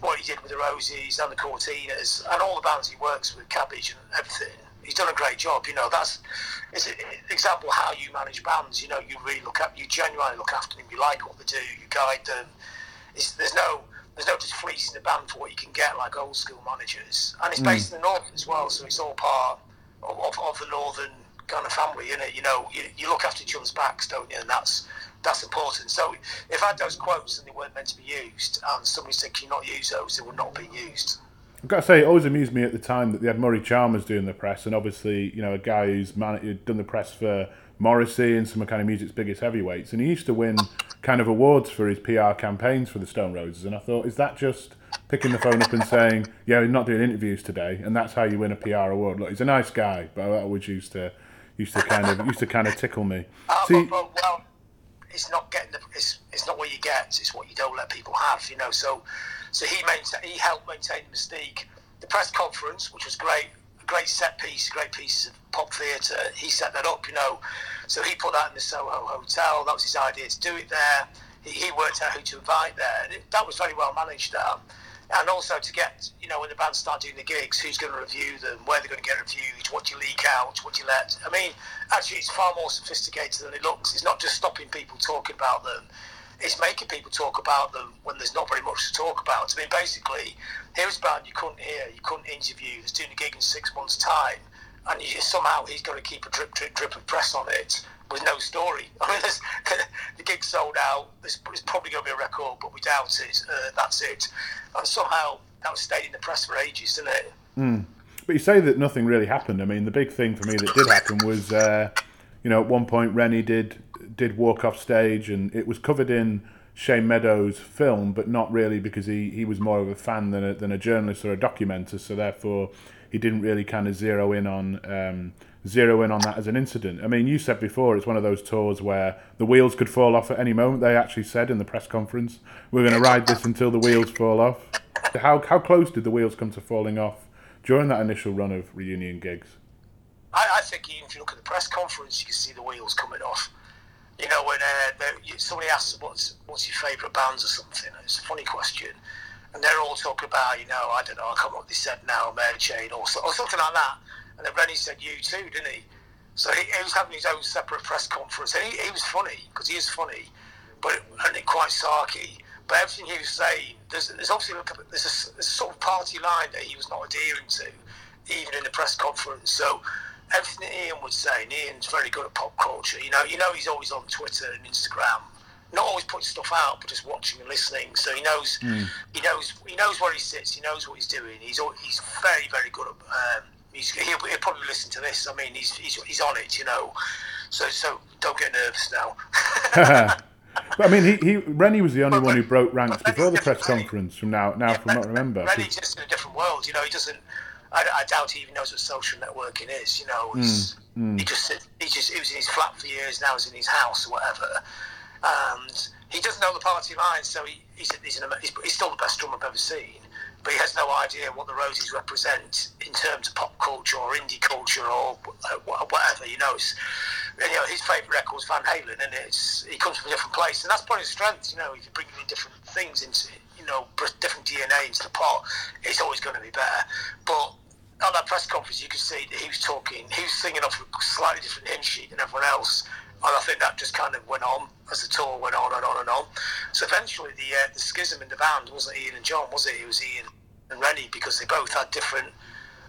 what he did with the Rosies and the Courteeners and all the bands he works with, Cabbage and everything. He's done a great job, you know. That's it's an example how you manage bands. You know, you really look at, you genuinely look after them. You like what they do. You guide them. It's, there's no there's no just fleecing the band for what you can get like old school managers. And it's based mm. in the north as well, so it's all part of, of, the northern kind of family, isn't it? You know, you, you look after each other's backs, don't you? And that's that's important. So if I had those quotes and they weren't meant to be used, and somebody said, "Can you not use those?" They would not be used. I've got to say, it always amused me at the time that they had Murray Chalmers doing the press, and obviously, you know, a guy who's man- done the press for Morrissey and some of kind of music's biggest heavyweights, and he used to win kind of awards for his PR campaigns for the Stone Roses. And I thought, is that just picking the phone up and saying, "Yeah, we're not doing interviews today," and that's how you win a PR award? Look, he's a nice guy, but I always used to used to kind of used to kind of tickle me. Uh, [laughs] See, well, well, it's not getting the, it's it's not what you get; it's what you don't let people have. You know, so so he maintain, he helped maintain the mystique. The press conference, which was great, a great set piece, great pieces of pop theatre. He set that up, you know. So he put that in the Soho Hotel. That was his idea to do it there. He, he worked out who to invite there. And it, that was very well managed. Um, and also to get, you know, when the band start doing the gigs, who's going to review them, where they're going to get reviewed, what do you leak out, what do you let. I mean, actually, it's far more sophisticated than it looks. It's not just stopping people talking about them it's making people talk about them when there's not very much to talk about. I mean, basically, here's a band you couldn't hear, you couldn't interview, that's doing a gig in six months' time, and you, somehow he's got to keep a drip, drip, drip of press on it with no story. [laughs] I mean, [laughs] the, gig sold out. There's, there's, probably going to be a record, but we doubt it. Uh, that's it. And somehow that stayed in the press for ages, didn't it? Mm. But you say that nothing really happened. I mean, the big thing for me that did happen was, uh, you know, at one point Reni did did walk off stage, and it was covered in Shane Meadows' film, but not really because he, he was more of a fan than a, than a journalist or a documenter. So therefore, he didn't really kind of zero in on um, zero in on that as an incident. I mean, you said before it's one of those tours where the wheels could fall off at any moment. They actually said in the press conference, "We're going to ride this until the wheels fall off." How how close did the wheels come to falling off during that initial run of reunion gigs? I, I think even if you look at the press conference, you can see the wheels coming off. You know, when uh, somebody asks what's what's your favourite bands or something, it's a funny question, and they're all talking about, you know, I don't know, I can't remember what they said now, Mary Chain or, or something like that. And then Reni said U2, didn't he? So he, he, was having his own separate press conference, and he, he was funny because he is funny, but and quite sarky. But everything he was saying, there's, there's obviously a, there's, a, there's a sort of party line that he was not adhering to, even in the press conference. So everything Ian would say, Ian's very good at pop culture. You know, you know he's always on Twitter and Instagram, not always putting stuff out, but just watching and listening. So he knows, mm. he knows, he knows where he sits. He knows what he's doing. He's he's very very good at. Um, he's, he'll, he'll, probably listen to this. I mean, he's, he's, he's on it, you know. So so don't get nervous now. [laughs] but I mean, he, he Reni was the only but, one who broke ranks before the press conference. From now now, yeah, from what I remember, Reni's just in a different world. You know, he doesn't. I, I, doubt he even knows what social networking is. You know, mm, mm. he just he just he was in his flat for years. Now he's in his house or whatever, and he doesn't know the party line. So he, he's he's, an, he's, he's still the best drummer I've ever seen but he has no idea what the roses represent in terms of pop culture or indie culture or uh, whatever. You know, you know his favourite record was Van Halen, and it's he comes from a different place, and that's probably his strength. You know, if you bring in different things into you know different DNA into the pot, it's always going to be better. But at that press conference, you could see that he was talking, he was singing off a slightly different hymn sheet than everyone else. And I think that just kind of went on as the tour went on and on and on. So eventually, the uh, the schism in the band wasn't Ian and John, was it? It was Ian and Reni because they both had different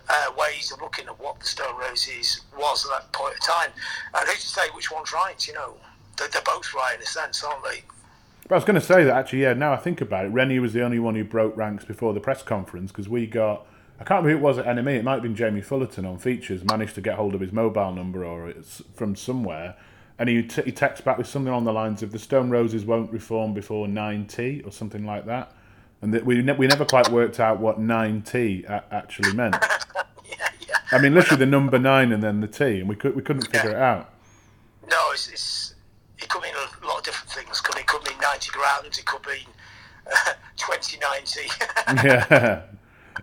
uh, ways of looking at what the Stone Roses was at that point of time. And who's to say which one's right? You know, they're, they're both right in a sense, aren't they? But I was going to say that actually, yeah. Now I think about it, Reni was the only one who broke ranks before the press conference because we got. I can't remember who it was at NME. It might have been Jamie Fullerton on features. Managed to get hold of his mobile number or it's from somewhere, and he t- he texts back with something on the lines of the Stone Roses won't reform before 90 or something like that, and that we ne- we never quite worked out what nine T actually meant. [laughs] yeah, yeah. I mean, literally the number nine and then the T, and we could we couldn't figure yeah. it out. No, it's, it's, it could mean a lot of different things. Could it could mean ninety grams? It could mean uh, twenty ninety. [laughs] yeah.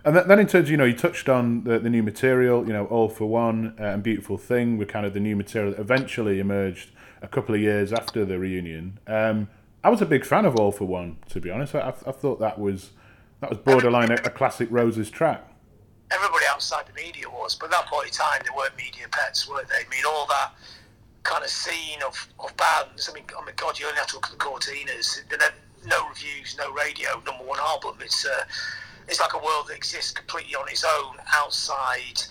And then in terms, of, you know, you touched on the, the new material, you know, All for One uh, and Beautiful Thing were kind of the new material that eventually emerged a couple of years after the reunion. Um, I was a big fan of All for One, to be honest. I, I thought that was that was borderline a, a, classic Roses track. Everybody outside the media was, but at that point in time, they weren't media pets, were they? I mean, all that kind of scene of, of bands. I mean, oh my God, you only have to look at the Courteeners. No reviews, no radio, number one album. It's uh, it's like a world that exists completely on its own outside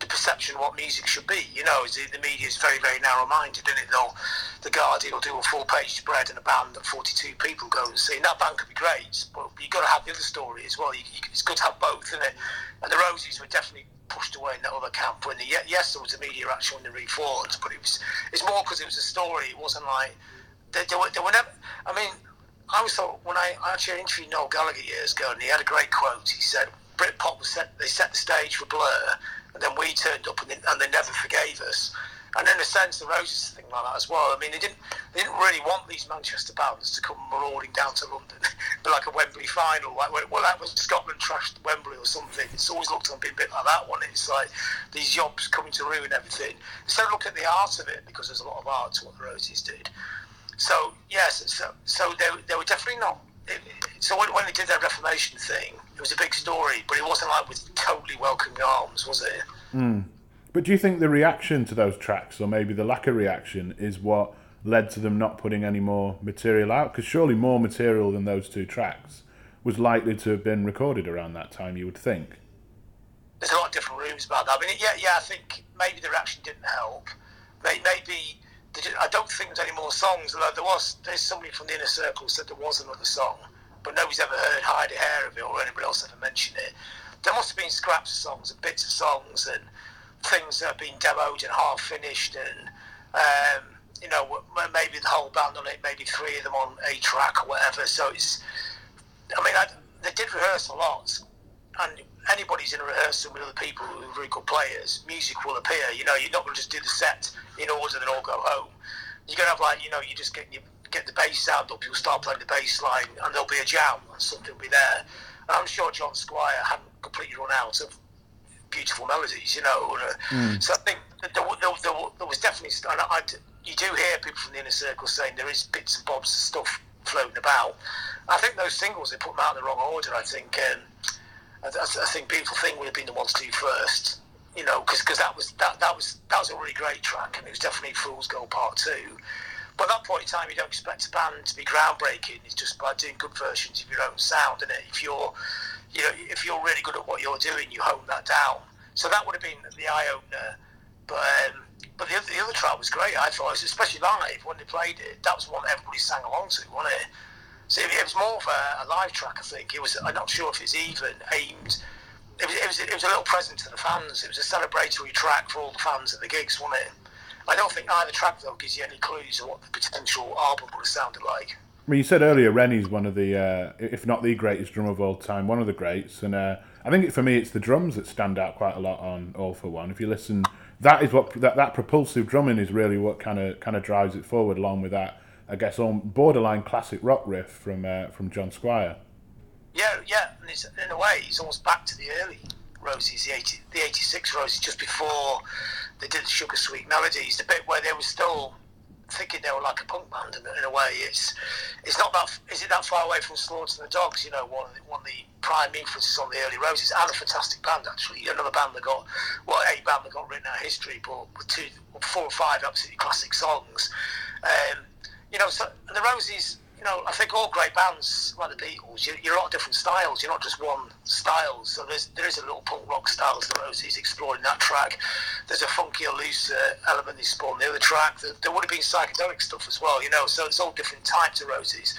the perception of what music should be. You know, the media is very, very narrow-minded, isn't it? They'll, the Guardian will do a full-page spread and a band that 42 people go and see. And that band could be great, but you've got to have the other story as well. You, you, it's good to have both, isn't it? And the Roses were definitely pushed away in that other camp. When the, yes, there was a media action when the reformed, but it was it's more because it was a story. It wasn't like they, they, were, they were never. I mean, I was thought when I actually interviewed Noel Gallagher years ago, and he had a great quote. He said, "Britpop was set. They set the stage for Blur, and then we turned up, and they, and they never forgave us." And in a sense, the Roses thing like that as well. I mean, they didn't they didn't really want these Manchester bands to come marauding down to London, but [laughs] like a Wembley final, like well, that was Scotland trashed Wembley or something. It's always looked on a bit, like that one. It's like these jobs coming to ruin everything. Instead of looking at the art of it, because there's a lot of art to what the Roses did. So yes, so so they, they were definitely not. It, so when, when they did their Reformation thing, it was a big story, but it wasn't like with totally welcoming arms, was it? Mm. But do you think the reaction to those tracks, or maybe the lack of reaction, is what led to them not putting any more material out? Because surely more material than those two tracks was likely to have been recorded around that time. You would think. There's a lot of different rooms about that. I mean, yeah, yeah. I think maybe the reaction didn't help. Maybe I don't think there's any more songs. Although there was, there's somebody from the inner circle said there was another song, but nobody's ever heard "Hide a Hair" of it or anybody else ever mentioned it. There must have been scraps of songs and bits of songs and things that have been demoed and half finished and um, you know, maybe the whole band on it, maybe three of them on a track or whatever. So it's, I mean, I, they did rehearse a lot, anybody's in a rehearsal with other people who are very good players, music will appear. You know, you're not going to just do the set in order and then all go home. You're going to have like, you know, you just get you get the bass sound up, you'll start playing the bass line, and there'll be a jam, and something will be there. And I'm sure John Squire hadn't completely run out of beautiful melodies, you know. Mm. So I think there, there, there, there was definitely, and I, you do hear people from the inner circle saying there is bits and bobs of stuff floating about. I think those singles they put them out in the wrong order. I think um, I, I, think Beautiful Thing would have been the one to do first. You know, because that was that, that was that was a really great track, and it was definitely Fool's Gold Part Two. But at that point in time, you don't expect a band to be groundbreaking. It's just by doing good versions of your own sound, and if you're, you know, if you're really good at what you're doing, you hone that down. So that would have been the eye opener. But um, but the other, the other track was great. I thought, especially live when they played it, that was one everybody sang along to, wasn't it? So it was more of a, a, live track, I think. It was. I'm not sure if it's even aimed. It was, it was. It was a little present to the fans. It was a celebratory track for all the fans at the gigs, wasn't it? I don't think either track though gives you any clues of what the potential album would have sounded like. I mean, you said earlier Reni's one of the, uh, if not the greatest drummer of all time, one of the greats, and uh, I think for me it's the drums that stand out quite a lot on All for One. If you listen, that is what that, that propulsive drumming is really what kind of kind of drives it forward, along with that I guess, on borderline classic rock riff from uh, from John Squire. Yeah, yeah, and it's, in a way, he's almost back to the early Roses, the 80, the 86 Roses, just before they did the Sugar Sweet Melodies, the bit where they were still thinking they were like a punk band in, in, a way. It's it's not that is it that far away from Slaughter and the Dogs? You know, one of the, one of the prime influences on the early Roses, and a fantastic band actually. Another band that got well, a band that got written out of history, but with two, four or five absolutely classic songs. Um, you know, so the Roses, you know, I think all great bands like the Beatles, you're, you're a lot of different styles. You're not just one style. So there's there is a little punk rock style the Roses exploring that track. There's a funkier, looser element they explore on the other track. There, there, would have been psychedelic stuff as well, you know. So it's all different types of Roses.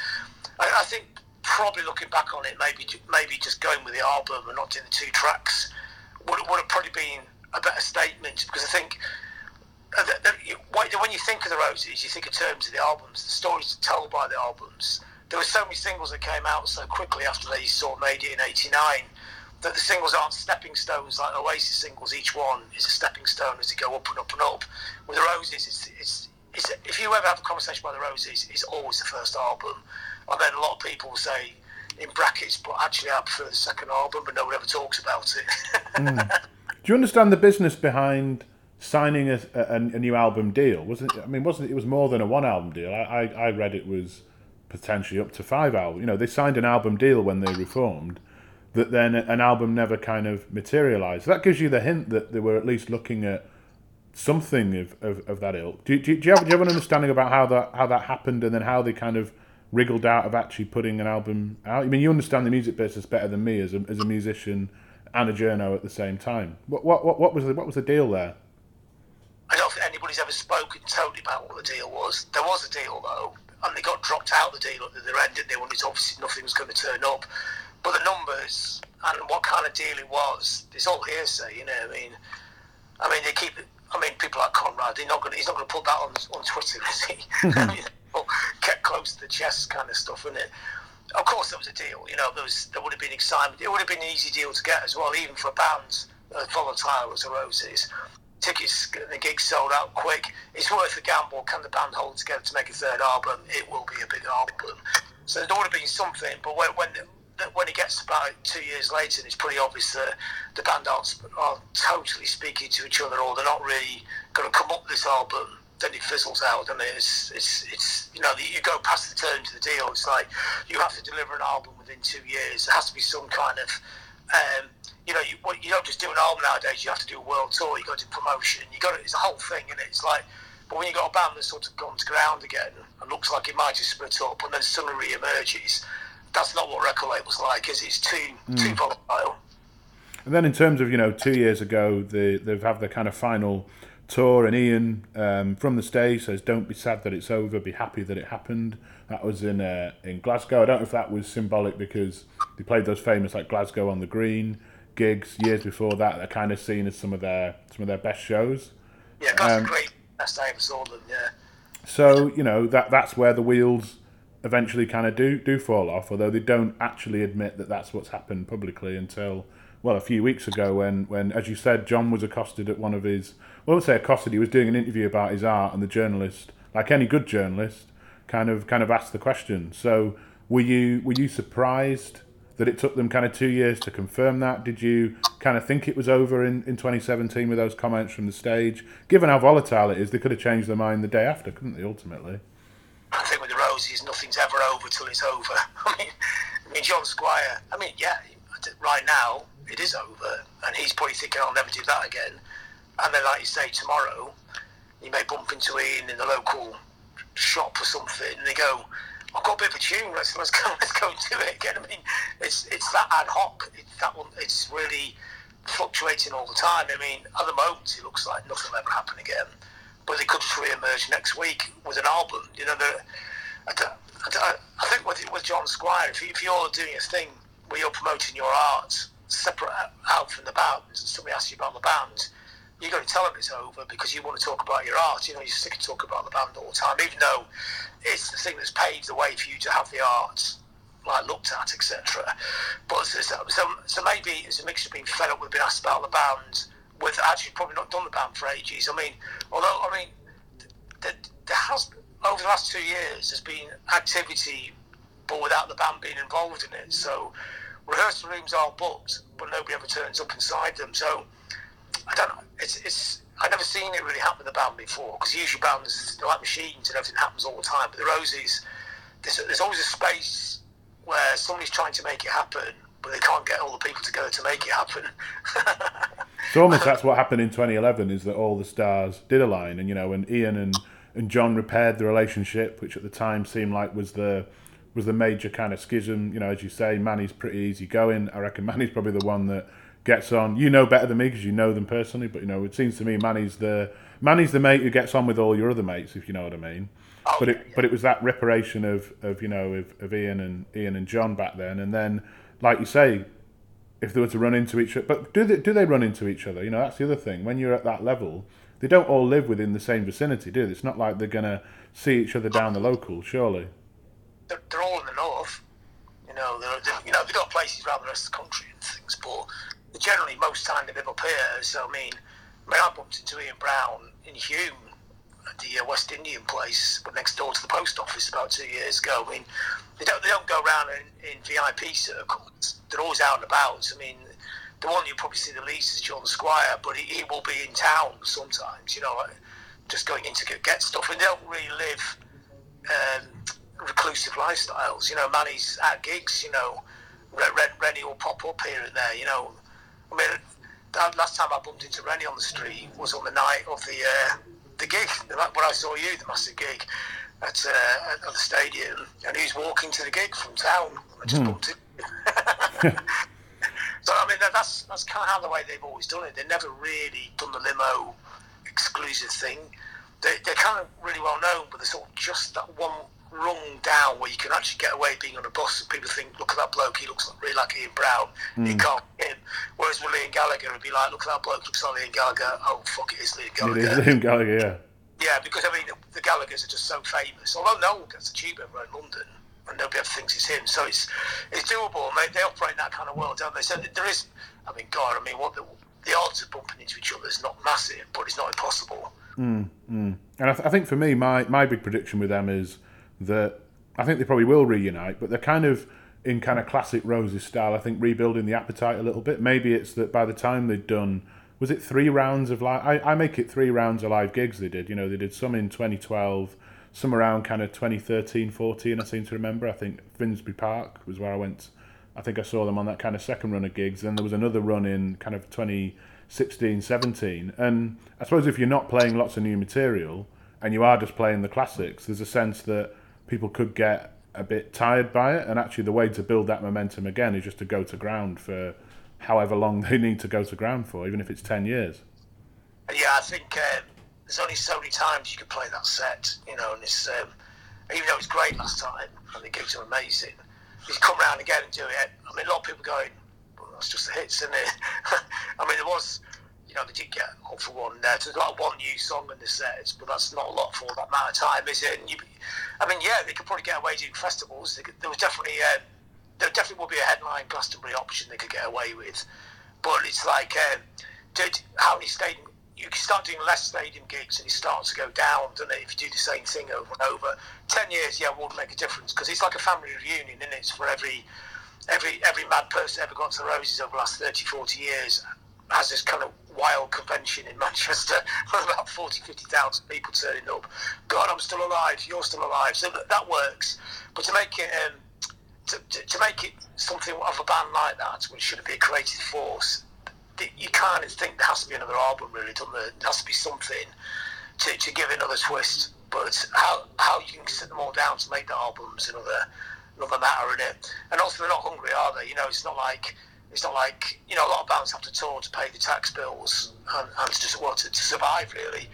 I, I think probably looking back on it, maybe maybe just going with the album and not doing the two tracks would, would have probably been a better statement because I think when you think of the Roses, you think in terms of the albums, the stories told by the albums. There were so many singles that came out so quickly after they sort of made it in '89 that the singles aren't stepping stones like Oasis singles. Each one is a stepping stone as they go up and up and up. With the Roses, it's, it's, it's if you ever have a conversation about the Roses, it's always the first album. And then a lot of people say in brackets, but actually I prefer the second album, but no one ever talks about it. [laughs] mm. Do you understand the business behind? Signing a, a, a, new album deal wasn't I mean wasn't it, was more than a one album deal. I, I, I read it was potentially up to five albums you know they signed an album deal when they reformed that then an album never kind of materialized. That gives you the hint that they were at least looking at something of, of, of that ilk. Do, do, do, you have, do you have an understanding about how that how that happened and then how they kind of wriggled out of actually putting an album out? I mean you understand the music business better than me as a, as a musician and a journo at the same time. What, what, what, what was the, what was the deal there I don't think anybody's ever spoken totally about what the deal was. There was a deal though, and they got dropped out of the deal at the end, didn't they? When it's obviously nothing was going to turn up. But the numbers and what kind of deal it was, it's all hearsay. You know, I mean, I mean they keep. I mean, people like Conrad, they're not going. He's not going to put that on on Twitter, is he? [laughs] I mean, kept close to the chest kind of stuff, isn't it? Of course, there was a deal. You know, there was there would have been excitement. It would have been an easy deal to get as well, even for bands as volatile as the Roses tickets, the gigs sold out quick. It's worth a gamble. Can the band hold together to make a third album? It will be a big album. So there would have been something, but when when, when it gets about two years later, and it's pretty obvious that the band aren't, are totally speaking to each other, or they're not really going to come up with this album. Then it fizzles out, and it's it's it's you know you go past the terms of the deal. It's like you have to deliver an album within two years. There has to be some kind of um, you know, you, you don't just do an album nowadays. You have to do a world tour. You got to do promotion. You got to, it's a whole thing, and it? it's like. But when you got a band that's sort of gone to ground again and looks like it might just split up, and then suddenly re-emerges, that's not what record labels like. Is it's too mm. too volatile. And then in terms of you know, two years ago, they they've had the kind of final tour, and Ian um, from the stage says, "Don't be sad that it's over. Be happy that it happened." That was in uh, in Glasgow. I don't know if that was symbolic because they played those famous like Glasgow on the Green gigs years before that. They're kind of seen as some of their some of their best shows. Yeah, that's um, great. Best I ever saw them. Yeah. So you know that that's where the wheels eventually kind of do do fall off. Although they don't actually admit that that's what's happened publicly until well a few weeks ago when when as you said John was accosted at one of his well, I won't say accosted. He was doing an interview about his art, and the journalist, like any good journalist, kind of kind of asked the question. So were you were you surprised? that it took them kind of two years to confirm that? Did you kind of think it was over in, in 2017 with those comments from the stage? Given how volatile it is, they could have changed their mind the day after, couldn't they, ultimately? I think with the Rosies, nothing's ever over till it's over. [laughs] I mean, I mean, John Squire, I mean, yeah, right now it is over, and he's probably thinking, I'll never do that again. And then, like you say, tomorrow, you may bump into Ian in the local shop or something, and they go, I've got a bit of a tune. Let's let's go [laughs] let's go and do it again. I mean, it's it's that ad hoc. It's that one. It's really fluctuating all the time. I mean, at the moment, it looks like nothing will ever happen again. But they could re-emerge next week with an album. You know, I, I, I think with with John Squire, if, you, if you're doing a thing where you're promoting your art separate out from the band, somebody asks you about the band, you're going to tell them it's over because you want to talk about your art. You know, you're sick of talking about the band all the time, even though it's the thing that's paved the way for you to have the art like looked at, etc. But so, so, so maybe it's a mixture of being fed up with being asked about the band, with actually probably not done the band for ages. I mean, although I mean, there, there has over the last two years there's been activity, but without the band being involved in it. So rehearsal rooms are booked, but nobody ever turns up inside them. So I don't know. It's it's I've never seen it really happen with a band before because usually bands they're like machines and everything happens all the time. But the Roses, there's, there's always a space where somebody's trying to make it happen, but they can't get all the people together to make it happen. [laughs] so almost that's what happened in 2011 is that all the stars did align, and you know, and Ian and and John repaired the relationship, which at the time seemed like was the was the major kind of schism. You know, as you say, Mani's pretty easy going. I reckon Mani's probably the one that gets on. You know better than me because you know them personally, but you know it seems to me Mani's the Mani's the mate who gets on with all your other mates, if you know what I mean. Oh, but it yeah. but it was that reparation of, of you know of, of Ian and Ian and John back then, and then like you say, if they were to run into each other, but do they do they run into each other? You know that's the other thing. When you're at that level, they don't all live within the same vicinity, do they? It's not like they're gonna see each other down the local, surely. They're, they're all in the north. You know, they're, they're, you know they've got places around the rest of the country and things, but generally most time live up here. So I mean, I, mean, I bumped into Ian Brown in Hulme at the uh, West Indian place, but next door to the post office about two years ago. I mean, they don't they don't go around in, in VIP circles. They're always out and about. I mean, the one you probably see the least is John Squire, but he, he will be in town sometimes. You know, like just going in to get, get stuff, and they don't really live. Um, reclusive lifestyles. You know, Mani's at gigs. You know, Reni will pop up here and there. You know, I mean, that last time I bumped into Reni on the street was on the night of the uh, the gig when I saw you, the massive gig at, uh, at the stadium, and he was walking to the gig from town. I just hmm. bumped into. [laughs] so I mean, that's that's kind of how the way they've always done it. They've never really done the limo exclusive thing. They, they're kind of really well known, but they're sort of just that one rung down where you can actually get away being on a bus and people think, look at that bloke, he looks really like Ian Brown. Mm. He can't get in. Whereas with Liam Gallagher, it'd be like, look at that bloke, looks like Liam Gallagher. Oh, fuck, it is Liam Gallagher. It is Liam Gallagher, yeah. Yeah, because I mean, the Gallaghers are just so famous. Although no one gets a tube ever in London, and nobody ever thinks it's him. So it's it's doable. They, they operate in that kind of world, don't they? So there is, I mean, God, I mean, what the, the odds of bumping into each other is not massive, but it's not impossible. Mm, mm. And I, th- I think for me, my, my big prediction with them is that I think they probably will reunite, but they're kind of in kind of classic Roses style. I think rebuilding the appetite a little bit. Maybe it's that by the time they'd done, was it three rounds of live? I, I make it three rounds of live gigs. They did. You know, they did some in 2012, some around kind of 2013, 14. I seem to remember. I think Finsbury Park was where I went. I think I saw them on that kind of second run of gigs. Then there was another run in kind of 2016, 17. And I suppose if you're not playing lots of new material and you are just playing the classics, there's a sense that people could get a bit tired by it. And actually, the way to build that momentum again is just to go to ground for however long [laughs] they need to go to ground for, even if it's 10 years. Yeah, I think um, there's only so many times you can play that set, you know, and it's, um, even though it was great last time and the gigs are amazing, you come around again and do it. I mean, a lot of people going, well, that's just the hits, isn't it? [laughs] I mean, there was you know, they did get all for one there. So there's like one new song in the sets, but that's not a lot for that amount of time, is it? You, I mean, yeah, they could probably get away doing festivals. Could, there was definitely, uh, there definitely would be a headline Glastonbury option they could get away with, but it's like, uh, did, how many stadium? You can start doing less stadium gigs and it starts to go down, doesn't it? If you do the same thing over and over, ten years, yeah, it would make a difference because it's like a family reunion, and it's for every every every mad person ever got to the Roses over the last 30, 40 years has this kind of wild convention in Manchester [laughs] with about 40, 50,000 people turning up. God, I'm still alive. You're still alive. So that, that works. But to make it um, to, to, to, make it something of a band like that, which should be a creative force, you of think there has to be another album, really, doesn't there? There has to be something to, to give another twist. But how how you can sit them all down to make the albums another another matter in it. And also, they're not hungry, are they? You know, it's not like it's not like you know a lot of bands have to tour to pay the tax bills and, and to just well, to, to survive really.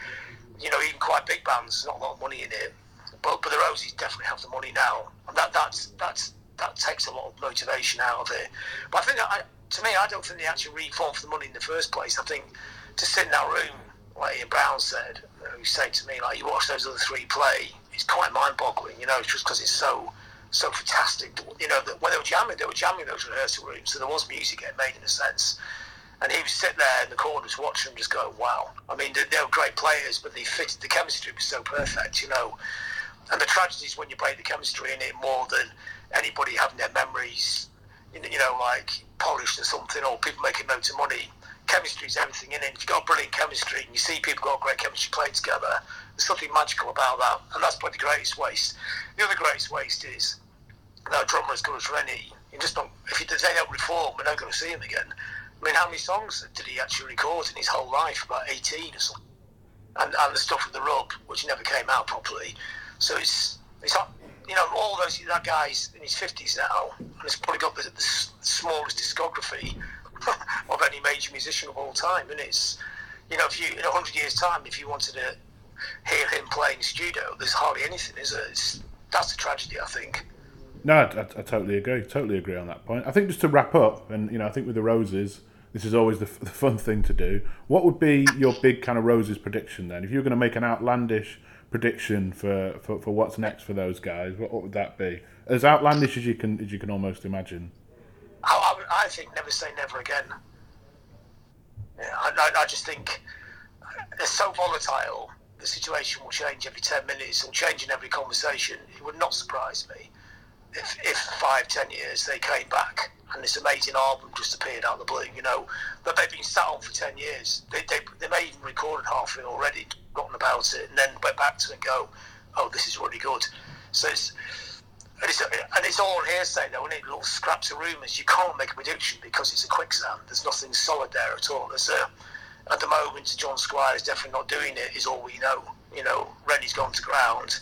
You know, even quite big bands, not a lot of money in it. But but the Rosies definitely have the money now, and that that's that's that takes a lot of motivation out of it. But I think I, to me, I don't think they actually reformed for the money in the first place. I think to sit in that room, like Ian Brown said, who said to me, like you watch those other three play, it's quite mind-boggling. You know, it's just because it's so so fantastic. You know, that when they were jamming, they were jamming those rehearsal rooms, so there was music getting made in a sense. And he was sitting there in the corners watching them, just going, "Wow!" I mean, they, they were great players, but they fitted. The chemistry was so perfect, you know. And the tragedy is when you break the chemistry in it more than anybody having their memories, you know, like polished or something, or people making loads of money. Chemistry is everything in it. If you've got brilliant chemistry and you see people got great chemistry playing together, there's something magical about that, and that's probably the greatest waste. The other greatest waste is no drummer as good as Reni. You just don't. If he, don't reform, we're not going to see him again. I mean, how many songs did he actually record in his whole life? About 18 or something. And, and the stuff with the rub, which never came out properly. So it's it's you know all those that guy's in his 50s now, and he's probably got the, the smallest discography [laughs] of any major musician of all time. And it's you know if you in 100 years' time, if you wanted to hear him play in studio, there's hardly anything, is there? It's, that's a tragedy, I think. No, I, I, I, totally agree. Totally agree on that point. I think just to wrap up, and you know, I think with the roses, this is always the, the fun thing to do. What would be your big kind of roses prediction then? If you were going to make an outlandish prediction for, for, for what's next for those guys, what, what would that be? As outlandish as you can as you can almost imagine. I, I, I think never say never again. Yeah, I, I just think uh, they're so volatile. The situation will change every ten minutes. It'll change in every conversation. It would not surprise me if, if five, ten years they came back and this amazing album just appeared out of the blue, you know, that they've been sat on for 10 years. They, they, they may even recorded half of it already, forgotten about it, and then went back to it and go, oh, this is really good. So it's, and it's, and it's all hearsay though, and it little scraps of rumours. You can't make a prediction because it's a quicksand. There's nothing solid there at all. There's a, at the moment, John Squire is definitely not doing it, is all we know. You know, Reni's gone to ground.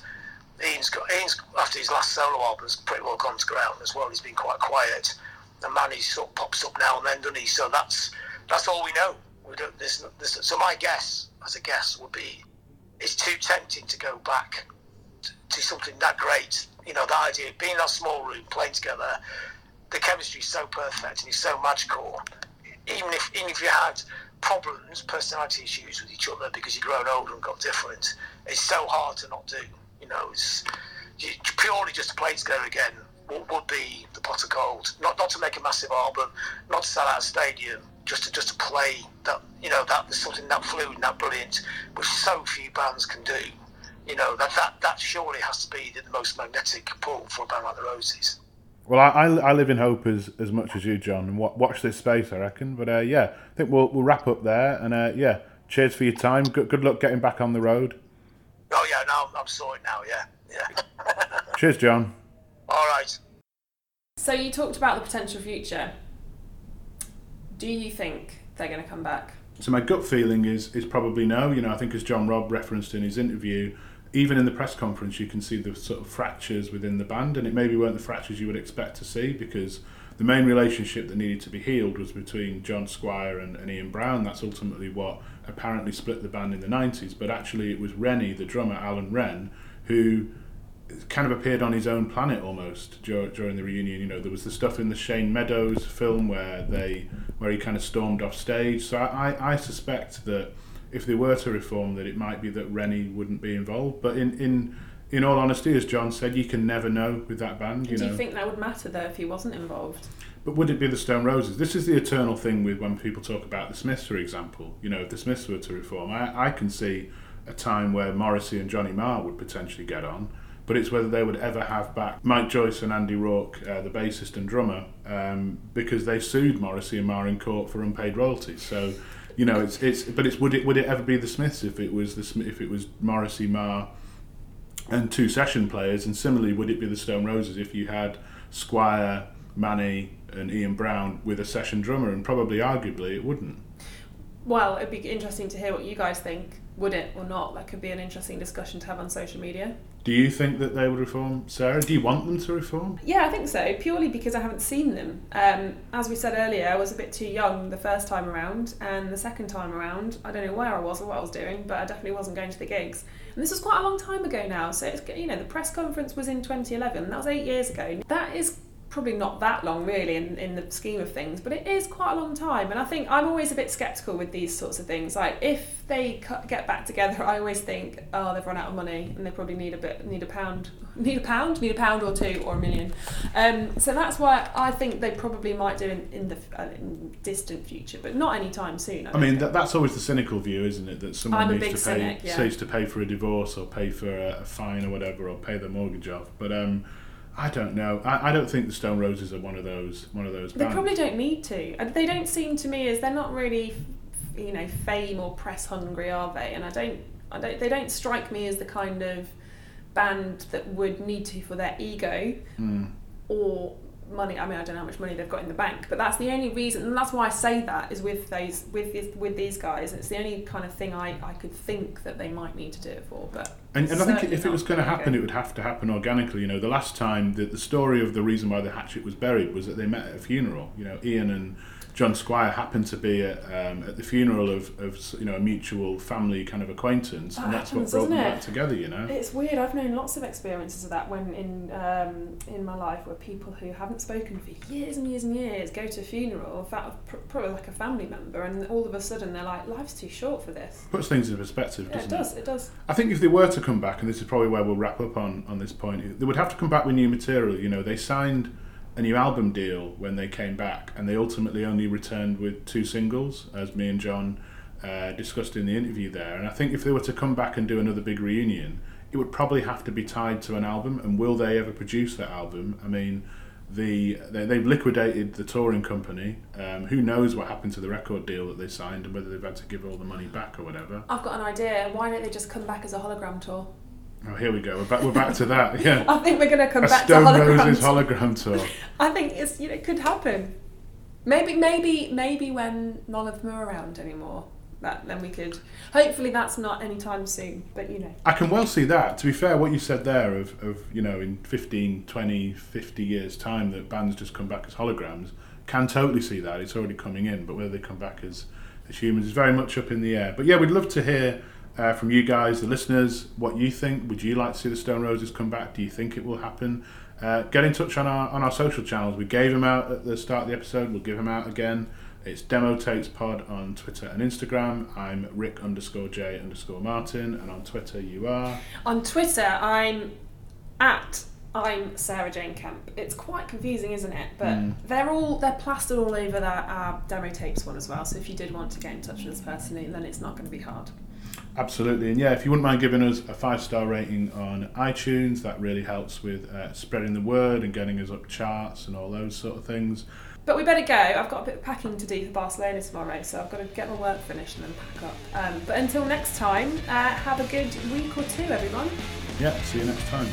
Ian's got Ian's after his last solo album album's pretty well gone to ground as well. He's been quite quiet. And Mani sort of pops up now and then, doesn't he? So that's that's all we know. We don't. There's, there's, so my guess, as a guess, would be it's too tempting to go back to, to something that great. You know, the idea of being in that small room, playing together, the chemistry is so perfect and it's so magical. Even if even if you had problems, personality issues with each other because you've grown older and got different, it's so hard to not do. You know, it's purely just to play together again would, would be the pot of gold. Not not to make a massive album, not to sell out a stadium, just to just to play that. You know, that something that fluid and that brilliant, which so few bands can do. You know, that that, that surely has to be the most magnetic pull for a band like the Roses. Well, I, I live in hope as, as much as you, John, and watch this space, I reckon. But uh, yeah, I think we'll we'll wrap up there. And uh, yeah, cheers for your time. Good, good luck getting back on the road. Oh yeah, no, I'm sorry now. Yeah, yeah. [laughs] Cheers, John. All right. So you talked about the potential future. Do you think they're going to come back? So my gut feeling is is probably no. You know, I think as John Robb referenced in his interview, even in the press conference, you can see the sort of fractures within the band, and it maybe weren't the fractures you would expect to see because the main relationship that needed to be healed was between John Squire and, and Ian Brown. That's ultimately what apparently split the band in the 90s, but actually it was Reni, the drummer, Alan Wren, who kind of appeared on his own planet almost dur- during the reunion. You know, there was the stuff in the Shane Meadows film where they where he kind of stormed off stage. So I, I suspect that if they were to reform, that it might be that Reni wouldn't be involved. But in in in all honesty, as John said, you can never know with that band. You Do know. you think that would matter though if he wasn't involved? But would it be the Stone Roses? This is the eternal thing with when people talk about the Smiths, for example. You know, if the Smiths were to reform, I, I can see a time where Morrissey and Johnny Marr would potentially get on. But it's whether they would ever have back Mike Joyce and Andy Rourke, uh, the bassist and drummer, um, because they sued Morrissey and Marr in court for unpaid royalties. So, you know, it's it's. But it's would it would it ever be the Smiths if it was the if it was Morrissey, Marr, and two session players? And similarly, would it be the Stone Roses if you had Squire, Mani, and Ian Brown with a session drummer? And probably, arguably, it wouldn't. Well, it'd be interesting to hear what you guys think. Would it or not? That could be an interesting discussion to have on social media. Do you think that they would reform, Sarah? Do you want them to reform? Yeah, I think so, purely because I haven't seen them. Um, as we said earlier, I was a bit too young the first time around, and the second time around, I don't know where I was or what I was doing, but I definitely wasn't going to the gigs. And this was quite a long time ago now, so it's, you know, the press conference was in 2011, that was eight years ago. That is probably not that long really in, in the scheme of things but it is quite a long time and i think i'm always a bit skeptical with these sorts of things like if they get back together i always think oh they've run out of money and they probably need a bit need a pound [laughs] need a pound need a pound or two or a million um, so that's why i think they probably might do in, in the uh, in distant future but not anytime soon I mean, that, that's always the cynical view, isn't it? That someone needs to pay, cynic, yeah. needs to pay for a divorce or pay for a, a fine or whatever, or pay their mortgage off. But um, I don't know. I, I don't think the Stone Roses are one of those one of those They bands. probably don't need to. They don't seem to me as they're not really, you know, fame or press hungry, are they? And I don't, I don't. They don't strike me as the kind of band that would need to for their ego Mm. or money. I mean, I don't know how much money they've got in the bank, but that's the only reason, and that's why I say that is with those with with these guys. It's the only kind of thing I, I could think that they might need to do it for. But And, and I think if it was going to happen, it would have to happen organically. You know, the last time that the story of the reason why the hatchet was buried was that they met at a funeral. You know, Ian and John Squire happened to be at, um, at the funeral of, of you know a mutual family kind of acquaintance, That and that's happens, what brought them doesn't back together. You know. It's weird. I've known lots of experiences of that when in um, in my life where people who haven't spoken for years and years and years go to a funeral, in fact, pr- probably like a family member, and all of a sudden they're like, "Life's too short for this." Puts things in perspective, Yeah, it doesn't does. It does. I think if they were to come back, and this is probably where we'll wrap up on, on this point, they would have to come back with new material. You know, they signed a new album deal when they came back, and they ultimately only returned with two singles, as me and John uh, discussed in the interview there. And I think if they were to come back and do another big reunion, it would probably have to be tied to an album. And will they ever produce that album? I mean, the they, they've liquidated the touring company. Um, who knows what happened to the record deal that they signed, and whether they've had to give all the money back or whatever. I've got an idea. Why don't they just come back as a hologram tour? Oh, here we go. We're back. We're back to that. [laughs] Yeah. I think we're going to come a back Stone to hologram. Roses hologram tour. [laughs] I think it's you know it could happen. Maybe maybe maybe when none of them are around anymore. That then we could. Hopefully that's not anytime soon. But you know. I can well see that. To be fair, what you said there of, of you know, in 15, 20, 50 years' time that bands just come back as holograms, can totally see that. It's already coming in, but whether they come back as, as humans is very much up in the air. But yeah, we'd love to hear uh, from you guys, the listeners, what you think. Would you like to see the Stone Roses come back? Do you think it will happen? Uh, get in touch on our on our social channels. We gave them out at the start of the episode. We'll give them out again. It's Demo Tapes Pod on Twitter and Instagram. I'm Rick underscore J underscore Martin, and on Twitter you are. On Twitter, I'm at I'm Sarah Jane Kemp. It's quite confusing, isn't it? But Mm. they're all they're plastered all over that our demo tapes one as well. So if you did want to get in touch with us personally, then it's not going to be hard. Absolutely, and yeah, if you wouldn't mind giving us a five star rating on iTunes, that really helps with uh, spreading the word and getting us up charts and all those sort of things. But we better go. I've got a bit of packing to do for Barcelona tomorrow, so I've got to get my work finished and then pack up. Um, but until next time, uh, have a good week or two, everyone. Yeah, see you next time.